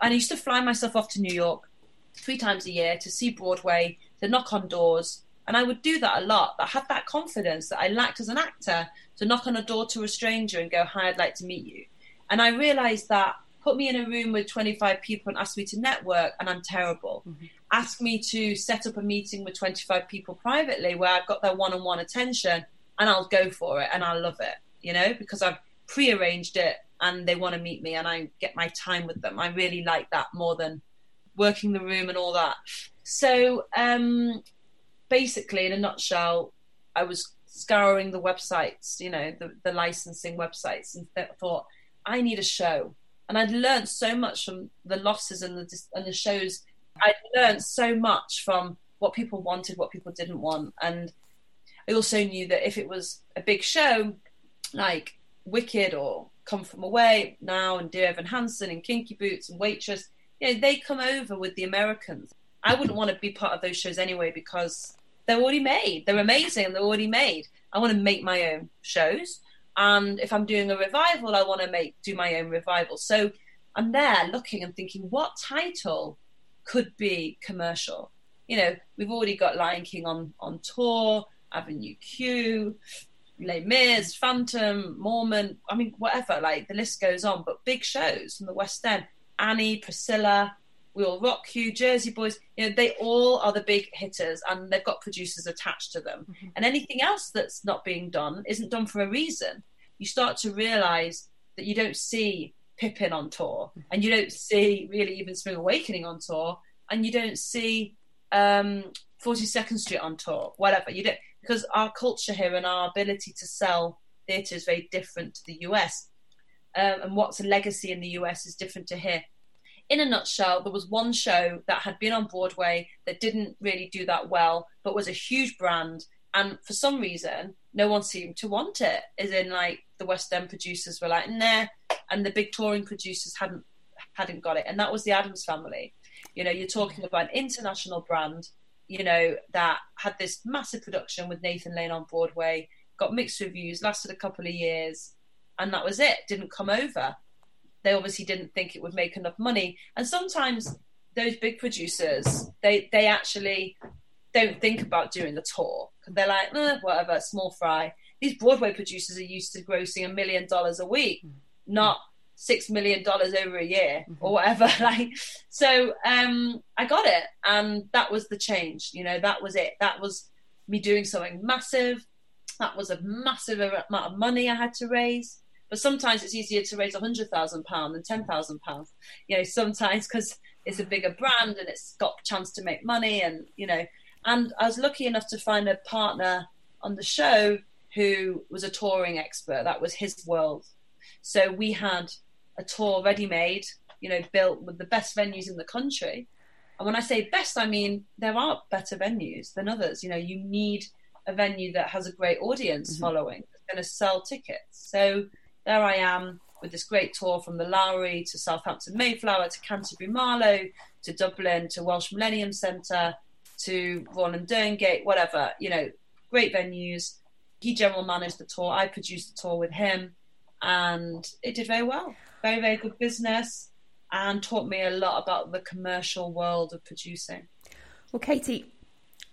I used to fly myself off to New York three times a year to see Broadway, to knock on doors, And I would do that a lot. I had that confidence that I lacked as an actor to knock on a door to a stranger and go, Hi, I'd like to meet you. And I realized that put me in a room with 25 people and ask me to network, and I'm terrible. Mm-hmm. Ask me to set up a meeting with 25 people privately where I've got their one on one attention, and I'll go for it and I'll love it, you know, because I've pre-arranged it and they want to meet me and I get my time with them. I really like that more than working the room and all that. So um, basically, in a nutshell, I was scouring the websites, you know, the, the licensing websites, and th- thought I need a show. And I'd learned so much from the losses and the and the shows. I'd learned so much from what people wanted, what people didn't want, and I also knew that if it was a big show, like Wicked or Come From Away now and Dear Evan Hansen and Kinky Boots and Waitress, you know, they come over with the Americans. I wouldn't want to be part of those shows anyway because they're already made. They're amazing they're already made. I want to make my own shows. And if I'm doing a revival, I want to make do my own revival. So I'm there looking and thinking, what title could be commercial? You know, we've already got Lion King on on tour. Avenue Q, Les Mis, Phantom, Mormon, I mean, whatever, like the list goes on, but big shows from the West End, Annie, Priscilla, We Will Rock You, Jersey Boys, you know, they all are the big hitters and they've got producers attached to them. Mm-hmm. And anything else that's not being done isn't done for a reason. You start to realize that you don't see Pippin on tour mm-hmm. and you don't see really even Spring Awakening on tour and you don't see um, 42nd Street on tour, whatever. You don't because our culture here and our ability to sell theatre is very different to the US. Um, and what's a legacy in the US is different to here. In a nutshell, there was one show that had been on Broadway that didn't really do that well, but was a huge brand. And for some reason, no one seemed to want it. As in, like the West End producers were like, "Nah," and the big touring producers hadn't hadn't got it. And that was the Addams Family. You know, you're talking about an international brand you know, that had this massive production with Nathan Lane on Broadway, got mixed reviews, lasted a couple of years, and that was it. Didn't come over. They obviously didn't think it would make enough money. And sometimes those big producers, they they actually don't think about doing the tour. They're like, eh, whatever, small fry. These Broadway producers are used to grossing a million dollars a week, not six million dollars over a year mm-hmm. or whatever like so um i got it and that was the change you know that was it that was me doing something massive that was a massive amount of money i had to raise but sometimes it's easier to raise a hundred thousand pound than ten thousand pounds you know sometimes because it's a bigger brand and it's got a chance to make money and you know and i was lucky enough to find a partner on the show who was a touring expert that was his world so we had a tour ready made, you know, built with the best venues in the country. And when I say best, I mean there are better venues than others. You know, you need a venue that has a great audience mm-hmm. following that's going to sell tickets. So there I am with this great tour from the Lowry to Southampton Mayflower to Canterbury Marlowe to Dublin to Welsh Millennium Centre to Royal and Derngate, whatever. You know, great venues. He general managed the tour. I produced the tour with him, and it did very well very, very good business and taught me a lot about the commercial world of producing. Well, Katie,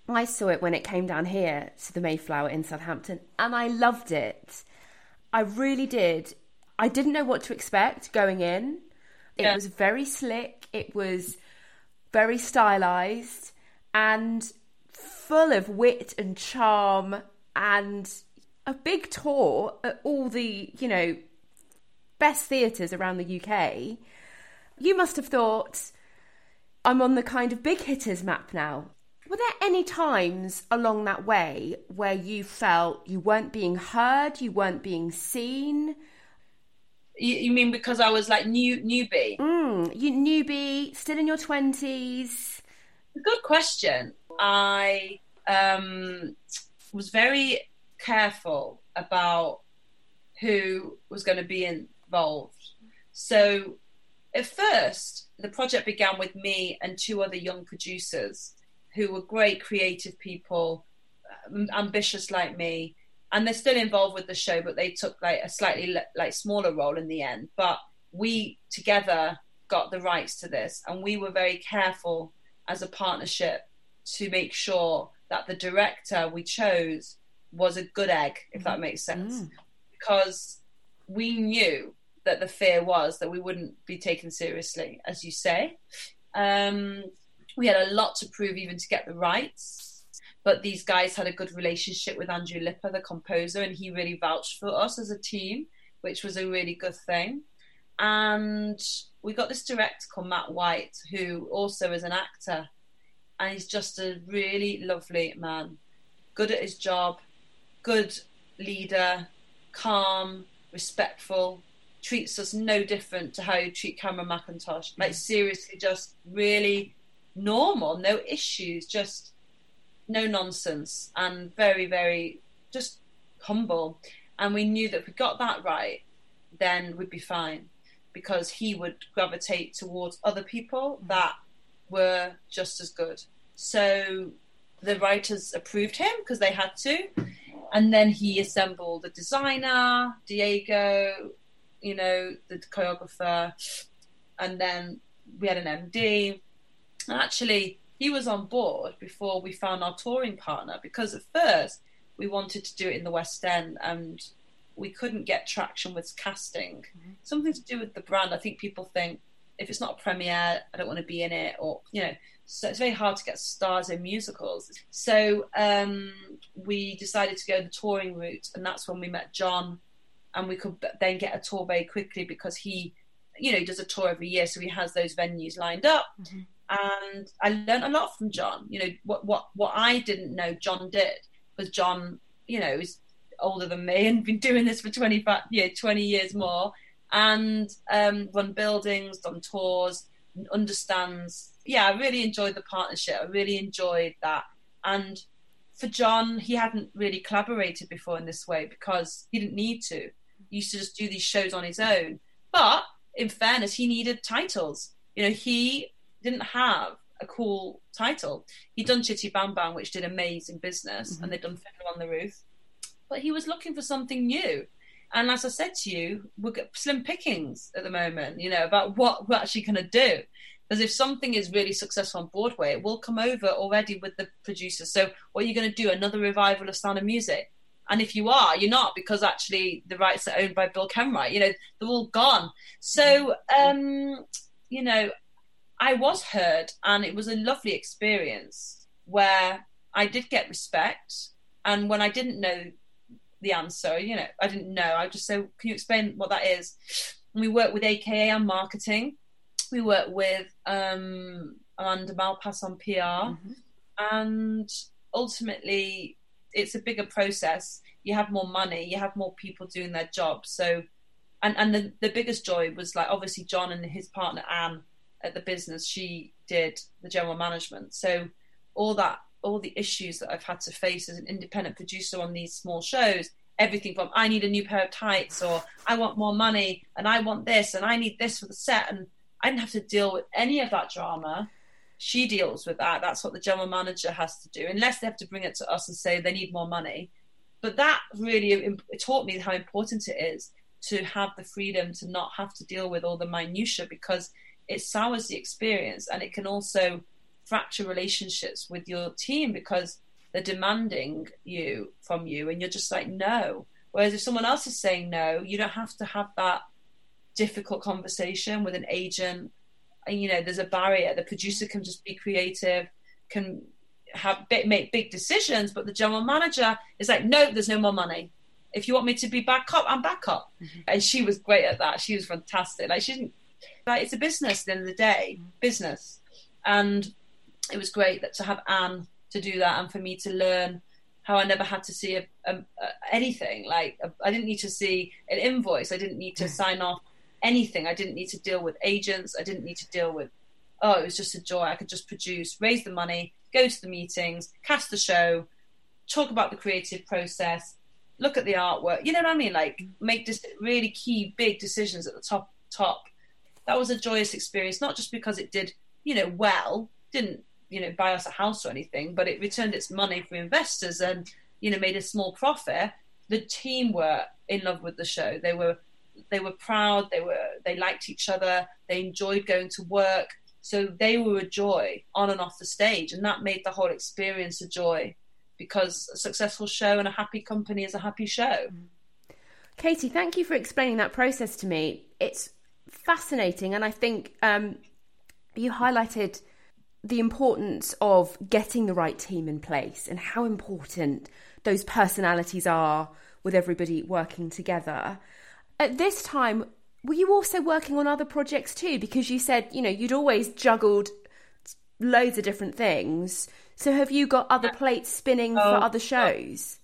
I saw it when it came down here to the Mayflower in Southampton and I loved it. I really did. I didn't know what to expect going in. It yeah. was very slick, it was very stylized and full of wit and charm and a big tour at all the, you know, best theatres around the UK, you must have thought, I'm on the kind of big hitters map now. Were there any times along that way where you felt you weren't being heard, you weren't being seen? You, you mean because I was like new newbie? Mm, you newbie, still in your twenties. Good question. I um, was very careful about who was going to be involved. So at first, the project began with me and two other young producers who were great creative people, um, ambitious like me, and they're still involved with the show, but they took like a slightly like smaller role in the end. But we together got the rights to this, and we were very careful as a partnership to make sure that the director we chose was a good egg, if that makes sense, mm. because we knew that the fear was that we wouldn't be taken seriously, as you say. Um, we had a lot to prove even to get the rights, but these guys had a good relationship with Andrew Lippa, the composer, and he really vouched for us as a team, which was a really good thing. And we got this director called Matt White, who also is an actor, and he's just a really lovely man, good at his job, good leader, calm, respectful, treats us no different to how you treat Cameron Mackintosh. Like mm. seriously, just really normal, no issues, just no nonsense, and very, very just humble. And we knew that if we got that right, then we'd be fine because he would gravitate towards other people that were just as good. So the writers approved him because they had to. And then he assembled a designer, Diego, you know, the choreographer, and then we had an MD. And actually, he was on board before we found our touring partner because at first we wanted to do it in the West End and we couldn't get traction with casting. Mm-hmm. Something to do with the brand. I think people think if it's not a premiere, I don't want to be in it, or you know. So it's very hard to get stars in musicals. So um, we decided to go the touring route, and that's when we met John, and we could then get a tour very quickly because he, you know, he does a tour every year, so he has those venues lined up. Mm-hmm. And I learned a lot from John. You know, what what what I didn't know John did. Was John, you know, is older than me and been doing this for 25 yeah 20 years more. And um, run buildings done tours understands. Yeah i really enjoyed the partnership. I really enjoyed that. And for john he hadn't really collaborated before in this way because he didn't need to. He used to just do these shows on his own. But in fairness he needed titles. You know he didn't have a cool title he'd done chitty bang bang which did amazing business mm-hmm. and they'd done fiddler on the roof but he was looking for something new. And as I said to you, we've got slim pickings at the moment, you know, about what we're actually going to do. Because if something is really successful on Broadway, it will come over already with the producers. So, what are you going to do? Another revival of Sound of Music? And if you are, you're not because actually the rights are owned by Bill Kenwright. You know, they're all gone. So, um, you know, I was heard, and it was a lovely experience where I did get respect. And when I didn't know the answer. You know, I didn't know. I just say, can you explain what that is? And we work with AKA on marketing. We work with um, Amanda Malpass on PR, mm-hmm. and ultimately, it's a bigger process. You have more money. You have more people doing their job. So, and and the the biggest joy was like obviously John and his partner Anne at the business. She did the general management. So all that all the issues that I've had to face as an independent producer on these small shows. Everything from I need a new pair of tights, or I want more money, and I want this, and I need this for the set, and I didn't have to deal with any of that drama. She deals with that. That's what the general manager has to do, unless they have to bring it to us and say they need more money. But that really taught me how important it is to have the freedom to not have to deal with all the minutiae because it sours the experience and it can also fracture relationships with your team because they're demanding you from you and you're just like no. Whereas if someone else is saying no you don't have to have that difficult conversation with an agent. And you know there's a barrier. The producer can just be creative can have make big decisions but the general manager is like no there's no more money. If you want me to be back up i'm back up. Mm-hmm. and she was great at that. She was fantastic. Like she didn't like it's a business at the end of the day business and it was great that to have Anne to do that and for me to learn how I never had to see a, a, a, anything. Like I didn't need to see an invoice. I didn't need to sign off anything. I didn't need to deal with agents. I didn't need to deal with. Oh, it was just a joy. I could just produce, raise the money, go to the meetings, cast the show, talk about the creative process, look at the artwork. You know what I mean? Like mm. make this really key, big decisions at the top. Top. That was a joyous experience, not just because it did, you know, well. Didn't you know buy us a house or anything, but it returned its money for investors and you know made a small profit. The team were in love with the show. They were they were proud. They were they liked each other. They enjoyed going to work. So they were a joy on and off the stage, and that made the whole experience a joy. because a successful show and a happy company is a happy show. Katie, thank you for explaining that process to me. It's fascinating, and I think um, you highlighted the importance of getting the right team in place and how important those personalities are with everybody working together. At this time, were you also working on other projects too? Because you said, you know, you'd always juggled loads of different things. So have you got other plates spinning oh, for other shows?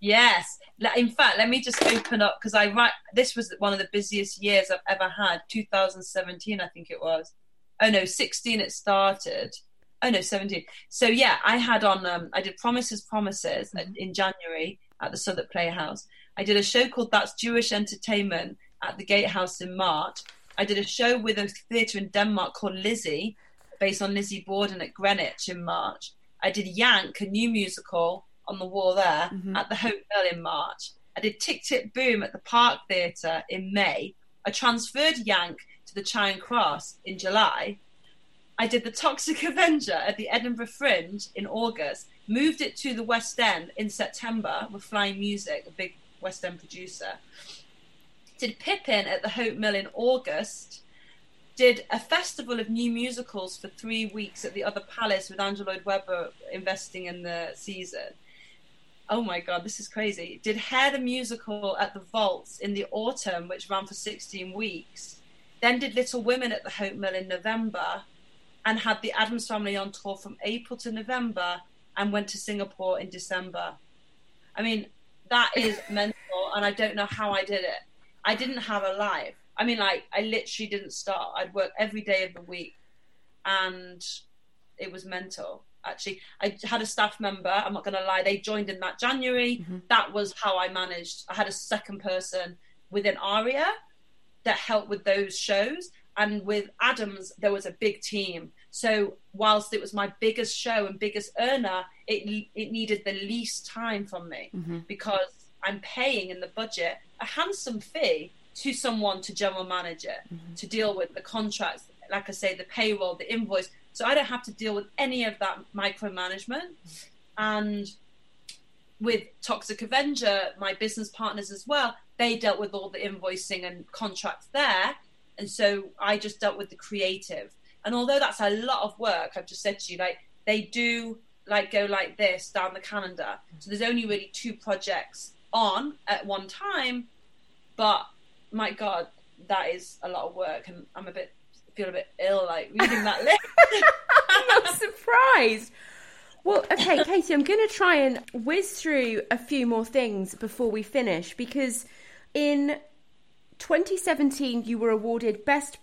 Yes. In fact, let me just open up because I write. This was one of the busiest years I've ever had. 2017, I think it was. Oh no, 16 it started. Oh no, 17. So yeah, I had on. Um, I did Promises, Promises mm-hmm. in January at the Southwark Playhouse. I did a show called That's Jewish Entertainment at the Gatehouse in March. I did a show with a theatre in Denmark called Lizzie, based on Lizzie Borden at Greenwich in March. I did Yank, a new musical on the wall there mm-hmm. at the Hotel in March. I did Tick Tick Boom at the Park Theatre in May. I transferred Yank to the Charing Cross in July. I did The Toxic Avenger at the Edinburgh Fringe in August, moved it to the West End in September with Flying Music, a big West End producer. Did Pippin at the Hope Mill in August. Did a festival of new musicals for three weeks at the Other Palace with Andrew Lloyd Webber investing in the season. Oh my god, this is crazy. Did Hair the Musical at the Vaults in the autumn, which ran for 16 weeks. Then did Little Women at the Hope Mill in November and had the Addams Family on tour from April to November and went to Singapore in December. I mean, that is mental, and I don't know how I did it. I didn't have a life. I mean, like, I literally didn't start. I'd work every day of the week, and it was mental. Actually, I had a staff member. I'm not going to lie; they joined in that January. Mm-hmm. That was how I managed. I had a second person within Aria that helped with those shows, and with addams there was a big team. So whilst it was my biggest show and biggest earner, it it needed the least time from me mm-hmm. because I'm paying in the budget a handsome fee to someone to general manager mm-hmm. to deal with the contracts, like I say, the payroll, the invoice. So I don't have to deal with any of that micromanagement. And with Toxic Avenger, my business partners as well, they dealt with all the invoicing and contracts there. And so I just dealt with the creative. And although that's a lot of work, I've just said to you, like they do like go like this down the calendar. So there's only really two projects on at one time, but my God, that is a lot of work, and I'm a bit feel a bit ill like reading that list. I'm not surprised. Well, okay, Katie, I'm going to try and whiz through a few more things before we finish because in 2017 you were awarded Best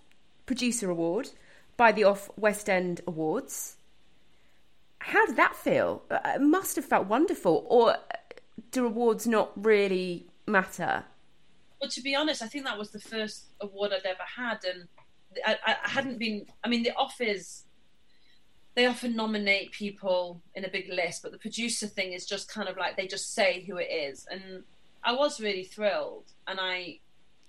Producer Award by the Off West End Awards. How did that feel? Uh, it must have felt wonderful. Or do awards not really matter? Well, to be honest, I think that was the first award I'd ever had, and I, I hadn't been. I mean, the Offies they often nominate people in a big list, but the producer thing is just kind of like they just say who it is, and I was really thrilled, and I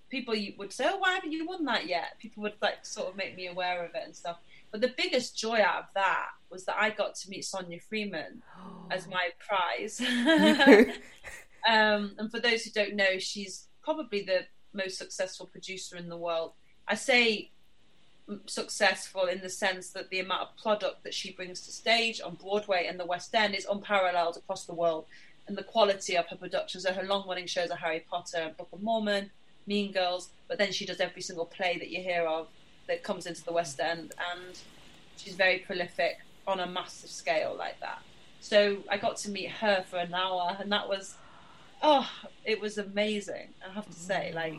people would say, "Oh, why haven't you won that yet?" People would like sort of make me aware of it and stuff. But the biggest joy out of that was that I got to meet Sonia Friedman oh. as my prize. um, and for those who don't know, she's probably the most successful producer in the world. I say successful in the sense that the amount of product that she brings to stage on Broadway and the West End is unparalleled across the world. And the quality of her productions, so her long running shows are Harry Potter, Book of Mormon, Mean Girls, but then she does every single play that you hear of that comes into the West End, and she's very prolific on a massive scale like that. So I got to meet her for an hour, and that was, oh, it was amazing. I have to say, mm. like,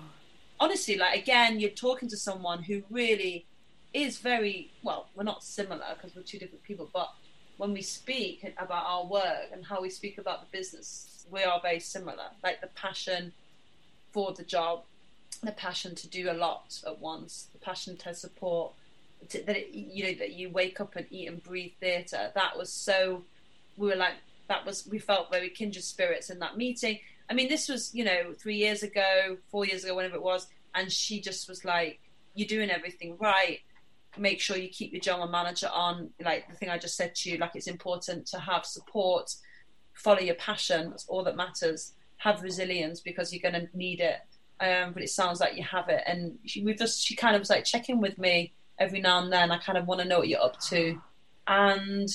honestly, like again, you're talking to someone who really is very well. We're not similar because we're two different people, but when we speak about our work and how we speak about the business, we are very similar. Like the passion for the job, the passion to do a lot at once, the passion to support, to, that it, you know that you wake up and eat and breathe theatre. That was so. We were like that was we felt very kindred spirits in that meeting. I mean, this was you know three years ago, four years ago, whenever it was, and she just was like, "You're doing everything right." Make sure you keep your general manager on. Like the thing I just said to you, like it's important to have support follow your passion. That's all that matters. Have resilience because you're going to need it. Um, but it sounds like you have it. And she, we just she kind of was like checking with me every now and then. I kind of want to know what you're up to, and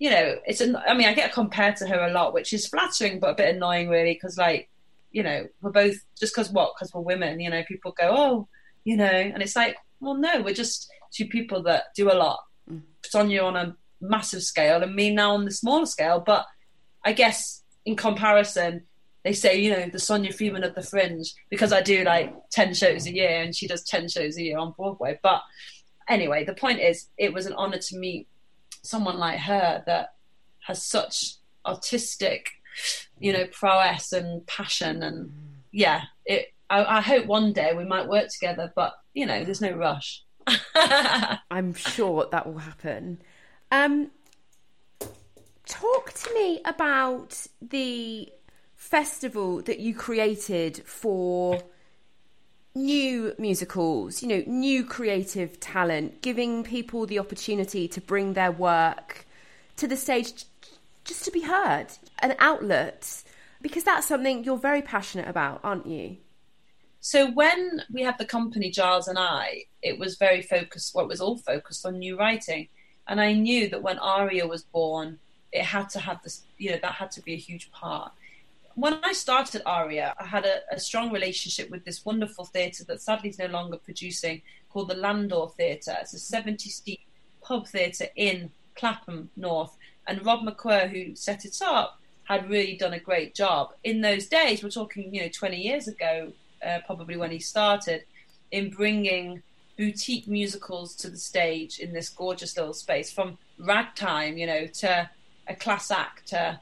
you know, it's. An, I mean, I get compared to her a lot, which is flattering but a bit annoying, really, because like, you know, we're both just because what? Because we're women. You know, people go, oh, you know, and it's like, well, no, we're just two people that do a lot. Mm. Sonia on a massive scale, and me now on the smaller scale. But I guess in comparison, they say, you know, the Sonia Friedman of the Fringe, because I do like 10 shows a year and she does 10 shows a year on Broadway. But anyway, the point is, it was an honor to meet someone like her that has such artistic, you know, prowess and passion. And yeah, it, I, I hope one day we might work together, but you know, there's no rush. I'm sure that will happen. Um, talk to me about the festival that you created for new musicals, you know, new creative talent, giving people the opportunity to bring their work to the stage just to be heard, an outlet, because that's something you're very passionate about, aren't you? So when we had the company, Giles and I, it was very focused, well, was all focused on new writing. And I knew that when Aria was born, it had to have this, you know, that had to be a huge part when I started Aria, I had a, a strong relationship with this wonderful theatre that sadly is no longer producing called the Landor Theatre. It's a 70 seat pub theatre in Clapham North. And Rob McWhir, who set it up, had really done a great job. In those days, we're talking, you know, 20 years ago, uh, probably when he started, in bringing boutique musicals to the stage in this gorgeous little space from ragtime, you know, to a class act, to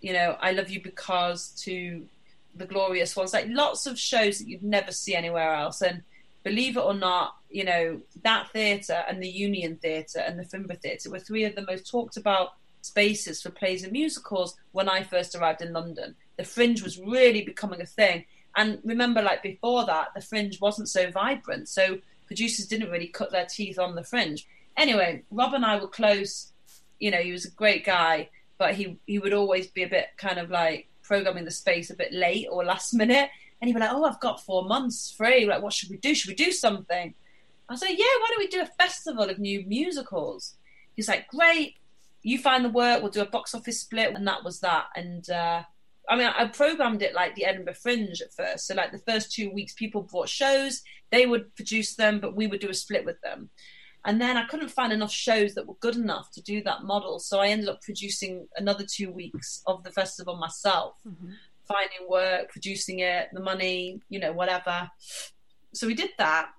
you know, I Love You Because to The Glorious Ones, like lots of shows that you'd never see anywhere else. And believe it or not, you know, that theatre and the Union Theatre and the Finborough Theatre were three of the most talked about spaces for plays and musicals when I first arrived in London. The Fringe was really becoming a thing. And remember, like before that, the Fringe wasn't so vibrant. So producers didn't really cut their teeth on the Fringe. Anyway, Rob and I were close. You know, he was a great guy but he he would always be a bit kind of like programming the space a bit late or last minute. And he'd be like, "Oh, I've got four months free. Like, what should we do? Should we do something?" I said, "Yeah, why don't we do a festival of new musicals?" He's like, "Great, you find the work. We'll do a box office split." And that was that. And uh, I mean, I programmed it like the Edinburgh Fringe at first. So, like the first two weeks, people brought shows. They would produce them, but we would do a split with them. And then I couldn't find enough shows that were good enough to do that model. So I ended up producing another two weeks of the festival myself, mm-hmm. finding work, producing it, the money, you know, whatever. So we did that.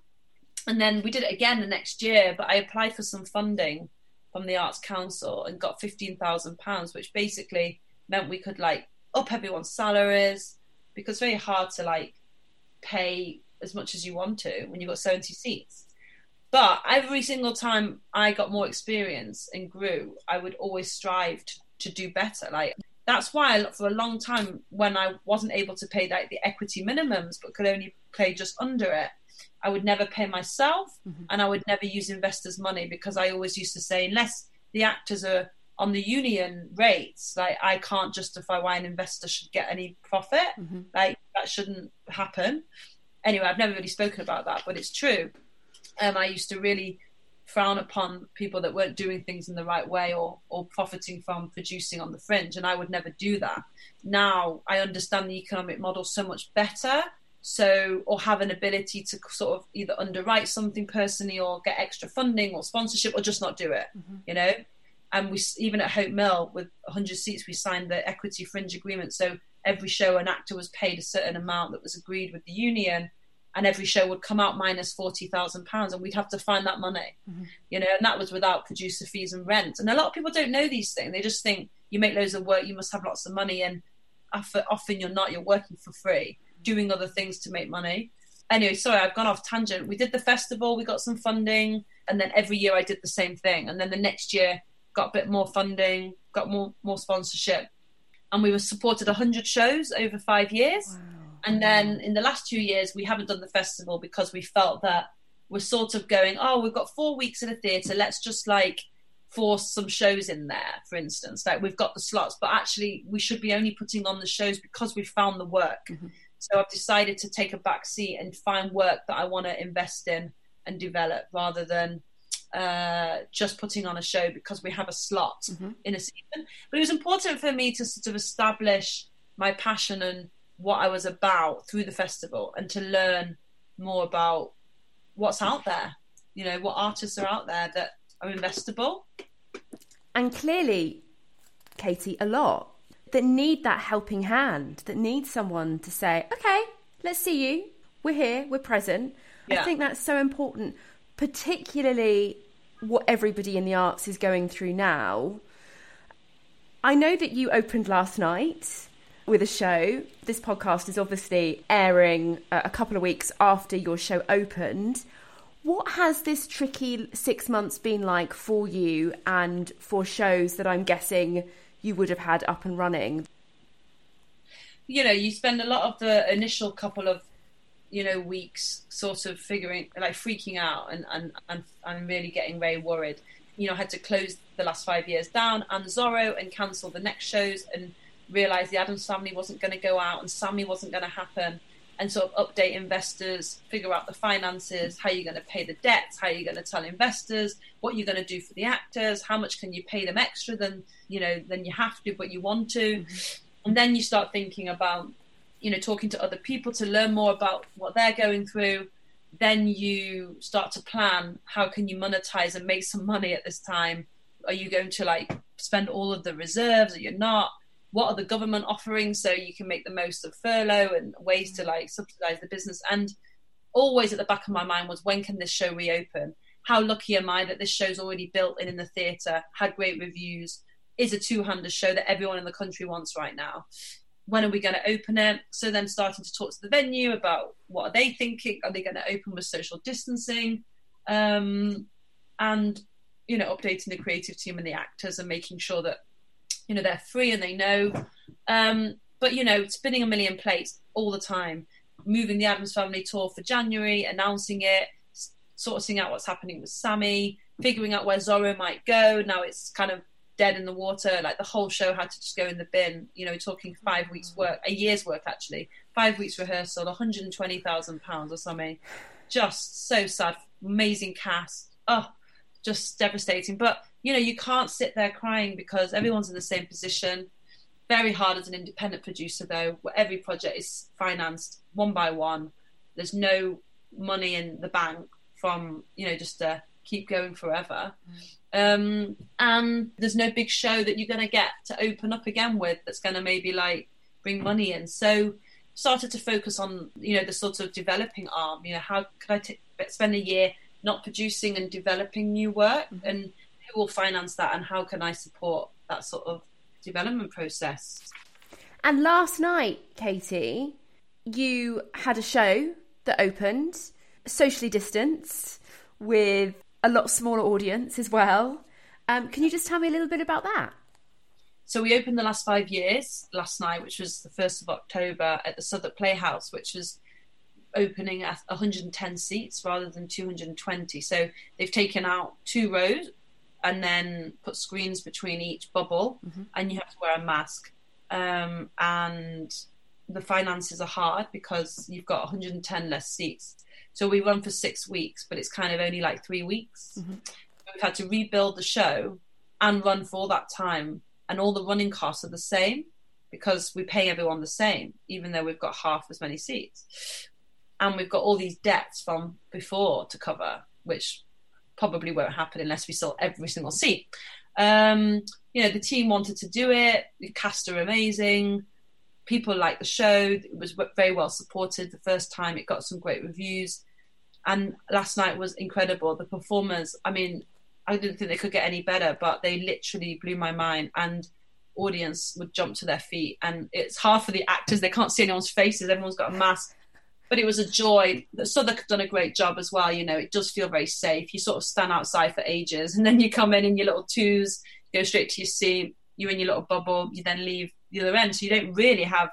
And then we did it again the next year, but I applied for some funding from the Arts Council and got £15,000, which basically meant we could like up everyone's salaries because it's very hard to like pay as much as you want to when you've got 70 seats. But every single time I got more experience and grew, I would always strive to, to do better. Like that's why for a long time when I wasn't able to pay like the equity minimums but could only pay just under it, I would never pay myself mm-hmm. and I would never use investors' money because I always used to say unless the actors are on the union rates, like I can't justify why an investor should get any profit. Mm-hmm. Like that shouldn't happen. Anyway, I've never really spoken about that, but it's true um, I used to really frown upon people that weren't doing things in the right way or or profiting from producing on the fringe and I would never do that. Now I understand the economic model so much better so or have an ability to sort of either underwrite something personally or get extra funding or sponsorship or just not do it mm-hmm. you know and we even at Hope Mill with 100 seats we signed the equity fringe agreement so every show an actor was paid a certain amount that was agreed with the union and every show would come out minus forty thousand pounds, and we'd have to find that money, mm-hmm. you know, and that was without producer fees and rent. And a lot of people don't know these things; they just think you make loads of work, you must have lots of money, and often you're not. You're working for free, doing other things to make money. Anyway, sorry, I've gone off tangent. We did the festival, we got some funding, and then every year I did the same thing. And then the next year got a bit more funding, got more more sponsorship, and we were supported 100 shows over five years. Wow and then in the last two years, we haven't done the festival because we felt that we're sort of going, oh, we've got four weeks in a theatre. Let's just like force some shows in there, for instance. Like we've got the slots, but actually we should be only putting on the shows because we found the work. Mm-hmm. So I've decided to take a back seat and find work that I want to invest in and develop rather than uh, just putting on a show because we have a slot mm-hmm. in a season. But it was important for me to sort of establish my passion and what I was about through the festival and to learn more about what's out there. You know, what artists are out there that are investable. And clearly, Katie, a lot that need that helping hand, that need someone to say, okay, let's see you. We're here, we're present. Yeah. I think that's so important, particularly what everybody in the arts is going through now. I know that you opened last night with a show. This podcast is obviously airing uh, a couple of weeks after your show opened. What has this tricky six months been like for you and for shows that I'm guessing you would have had up and running? You know, you spend a lot of the initial couple of you know weeks sort of figuring like freaking out and and and, and really getting very worried. You know had to close the last five years down and zorro and cancel the next shows and realize the addams family wasn't going to go out and sammy wasn't going to happen and sort of update investors, figure out the finances, how you're going to pay the debts, how you're going to tell investors, what you're going to do for the actors, how much can you pay them extra than you know than you have to, but you want to, and then you start thinking about you know talking to other people to learn more about what they're going through. Then you start to plan how can you monetize and make some money at this time. Are you going to like spend all of the reserves? or you're not? what are the government offering so you can make the most of furlough and ways to like subsidize the business and always at the back of my mind was when can this show reopen how lucky am i that this show's already built in in the theatre had great reviews is a two-hander show that everyone in the country wants right now when are we going to open it? So then starting to talk to the venue about what are they thinking? Are they going to open with social distancing? Um, and you know updating the creative team and the actors and making sure that you know they're free and they know. Um, but you know spinning a million plates all the time moving the Addams family tour for january announcing it sorting out what's happening with sammy figuring out where zorro might go. Now it's kind of dead in the water like the whole show had to just go in the bin you know talking five weeks work a year's work actually. Five weeks rehearsal 120000 pounds or something. Just so sad. Amazing cast. Oh just devastating. But you know, you can't sit there crying because everyone's in the same position. Very hard as an independent producer, though, where every project is financed one by one. There's no money in the bank from, you know, just to keep going forever. Mm. Um, and there's no big show that you're going to get to open up again with that's going to maybe like bring money in. So started to focus on, you know, the sort of developing arm. You know, how could I t- spend a year not producing and developing new work mm-hmm. and who will finance that and how can I support that sort of development process? And last night, Katie, you had a show that opened, socially distanced, with a lot smaller audience as well. Um, can you just tell me a little bit about that? So we opened the last five years last night, which was the first of October at the Southwark Playhouse, which was opening at 110 seats rather than 220. So they've taken out two rows, and then put screens between each bubble, mm-hmm. and you have to wear a mask. Um, and the finances are hard because you've got 110 less seats. So we run for six weeks, but it's kind of only like three weeks. Mm-hmm. We've had to rebuild the show and run for that time, and all the running costs are the same because we pay everyone the same, even though we've got half as many seats. And we've got all these debts from before to cover, which probably won't happen unless we sell every single seat. Um, you know, the team wanted to do it. The cast are amazing. People liked the show. It was very well supported the first time. It got some great reviews. And last night was incredible. The performers, I mean, I didn't think they could get any better, but they literally blew my mind. And audience would jump to their feet. And it's hard for the actors. They can't see anyone's faces. Everyone's got a mask but it was a joy. The Southwark have done a great job as well. You know, it does feel very safe. You sort of stand outside for ages, and then you come in in your little twos, go straight to your seat. You're in your little bubble. You then leave the other end, so you don't really have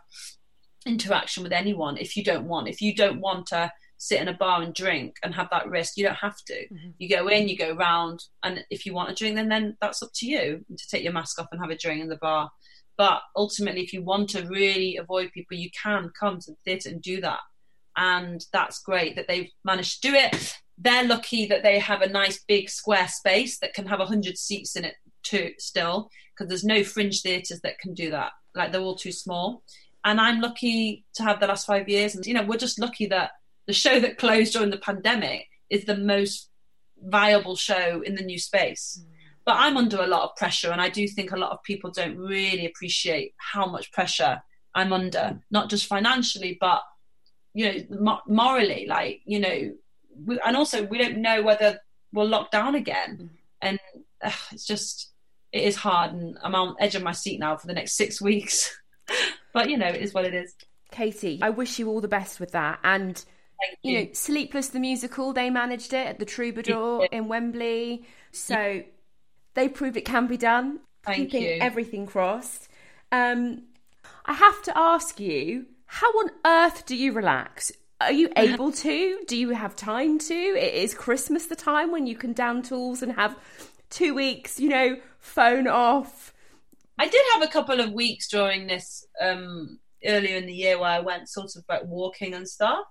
interaction with anyone if you don't want. If you don't want to sit in a bar and drink and have that risk. You don't have to. Mm-hmm. You go in, you go round, and if you want a drink, then then that's up to you to take your mask off and have a drink in the bar. But ultimately, if you want to really avoid people, you can come to the theatre and do that. And that's great that they've managed to do it. They're lucky that they have a nice big square space that can have 100 seats in it too, still, because there's no fringe theatres that can do that. Like they're all too small. And I'm lucky to have the last five years. And, you know, we're just lucky that the show that closed during the pandemic is the most viable show in the new space. Mm. But I'm under a lot of pressure, and I do think a lot of people don't really appreciate how much pressure I'm under, not just financially, but you know, morally. Like you know, we, and also we don't know whether we'll lock down again, mm. and uh, it's just it is hard, and I'm on edge of my seat now for the next six weeks. but you know, it is what it is. Katie, I wish you all the best with that, and you. you. know, Sleepless the musical, they managed it at the Troubadour in Wembley. So they proved it can be done. Thank keeping you. everything crossed. Um, I have to ask you, how on earth do you relax? Are you able to? Do you have time to? It is Christmas the time when you can down tools and have two weeks, you know, phone off. I did have a couple of weeks during this um, earlier in the year where I went sort of like walking and stuff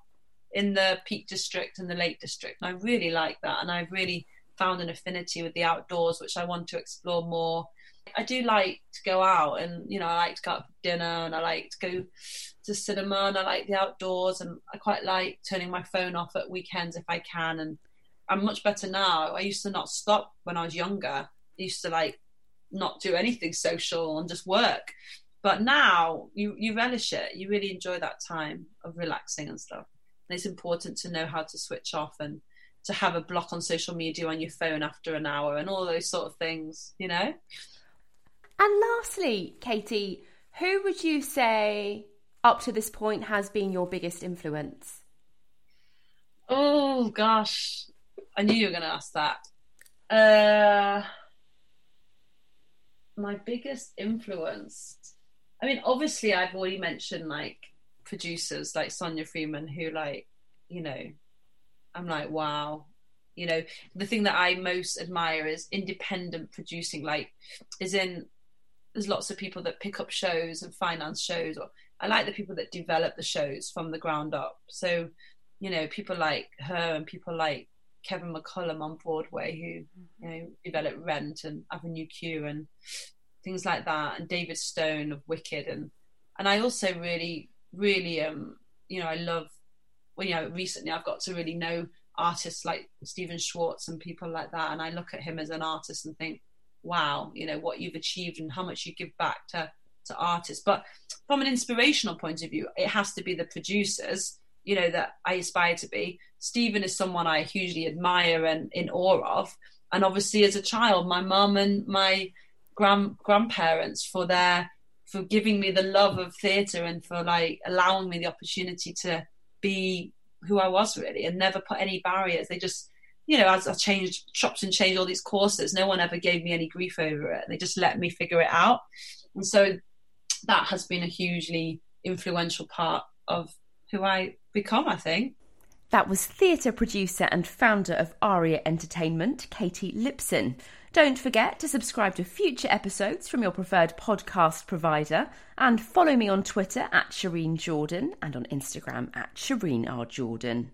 in the Peak District and the Lake District. And I really like that. And I've really found an affinity with the outdoors, which I want to explore more. I do like to go out and, you know, I like to go out for dinner and I like to go to cinema and I like the outdoors and I quite like turning my phone off at weekends if I can. And I'm much better now. I used to not stop when I was younger. I used to like not do anything social and just work. But now you, you relish it. You really enjoy that time of relaxing and stuff. And it's important to know how to switch off and to have a block on social media on your phone after an hour and all those sort of things, you know? And lastly, Katie, who would you say up to this point has been your biggest influence? Oh gosh, I knew you were going to ask that. Uh, my biggest influence. I mean, obviously, I've already mentioned like producers like Sonia Friedman, who like, you know, I'm like, wow. You know, the thing that I most admire is independent producing. Like, is in there's lots of people that pick up shows and finance shows. Or I like the people that develop the shows from the ground up. So, you know, people like her and people like Kevin McCollum on Broadway who, you know, developed Rent and Avenue Q and things like that, and David Stone of Wicked and and I also really, really um, you know, I love well, you know, recently I've got to really know artists like Stephen Schwartz and people like that, and I look at him as an artist and think, wow, you know, what you've achieved and how much you give back to to artists. But from an inspirational point of view, it has to be the producers, you know, that I aspire to be. Stephen is someone I hugely admire and in awe of. And obviously, as a child, my mum and my grand grandparents for their for giving me the love of theatre and for like allowing me the opportunity to be who I was really and never put any barriers. They just, you know, as I changed shops and changed all these courses, no one ever gave me any grief over it. They just let me figure it out. And so that has been a hugely influential part of who I become, I think. That was theatre producer and founder of Aria Entertainment, Katie Lipson. Don't forget to subscribe to future episodes from your preferred podcast provider and follow me on Twitter at Shireen Jordan and on Instagram at Shireen R. Jordan.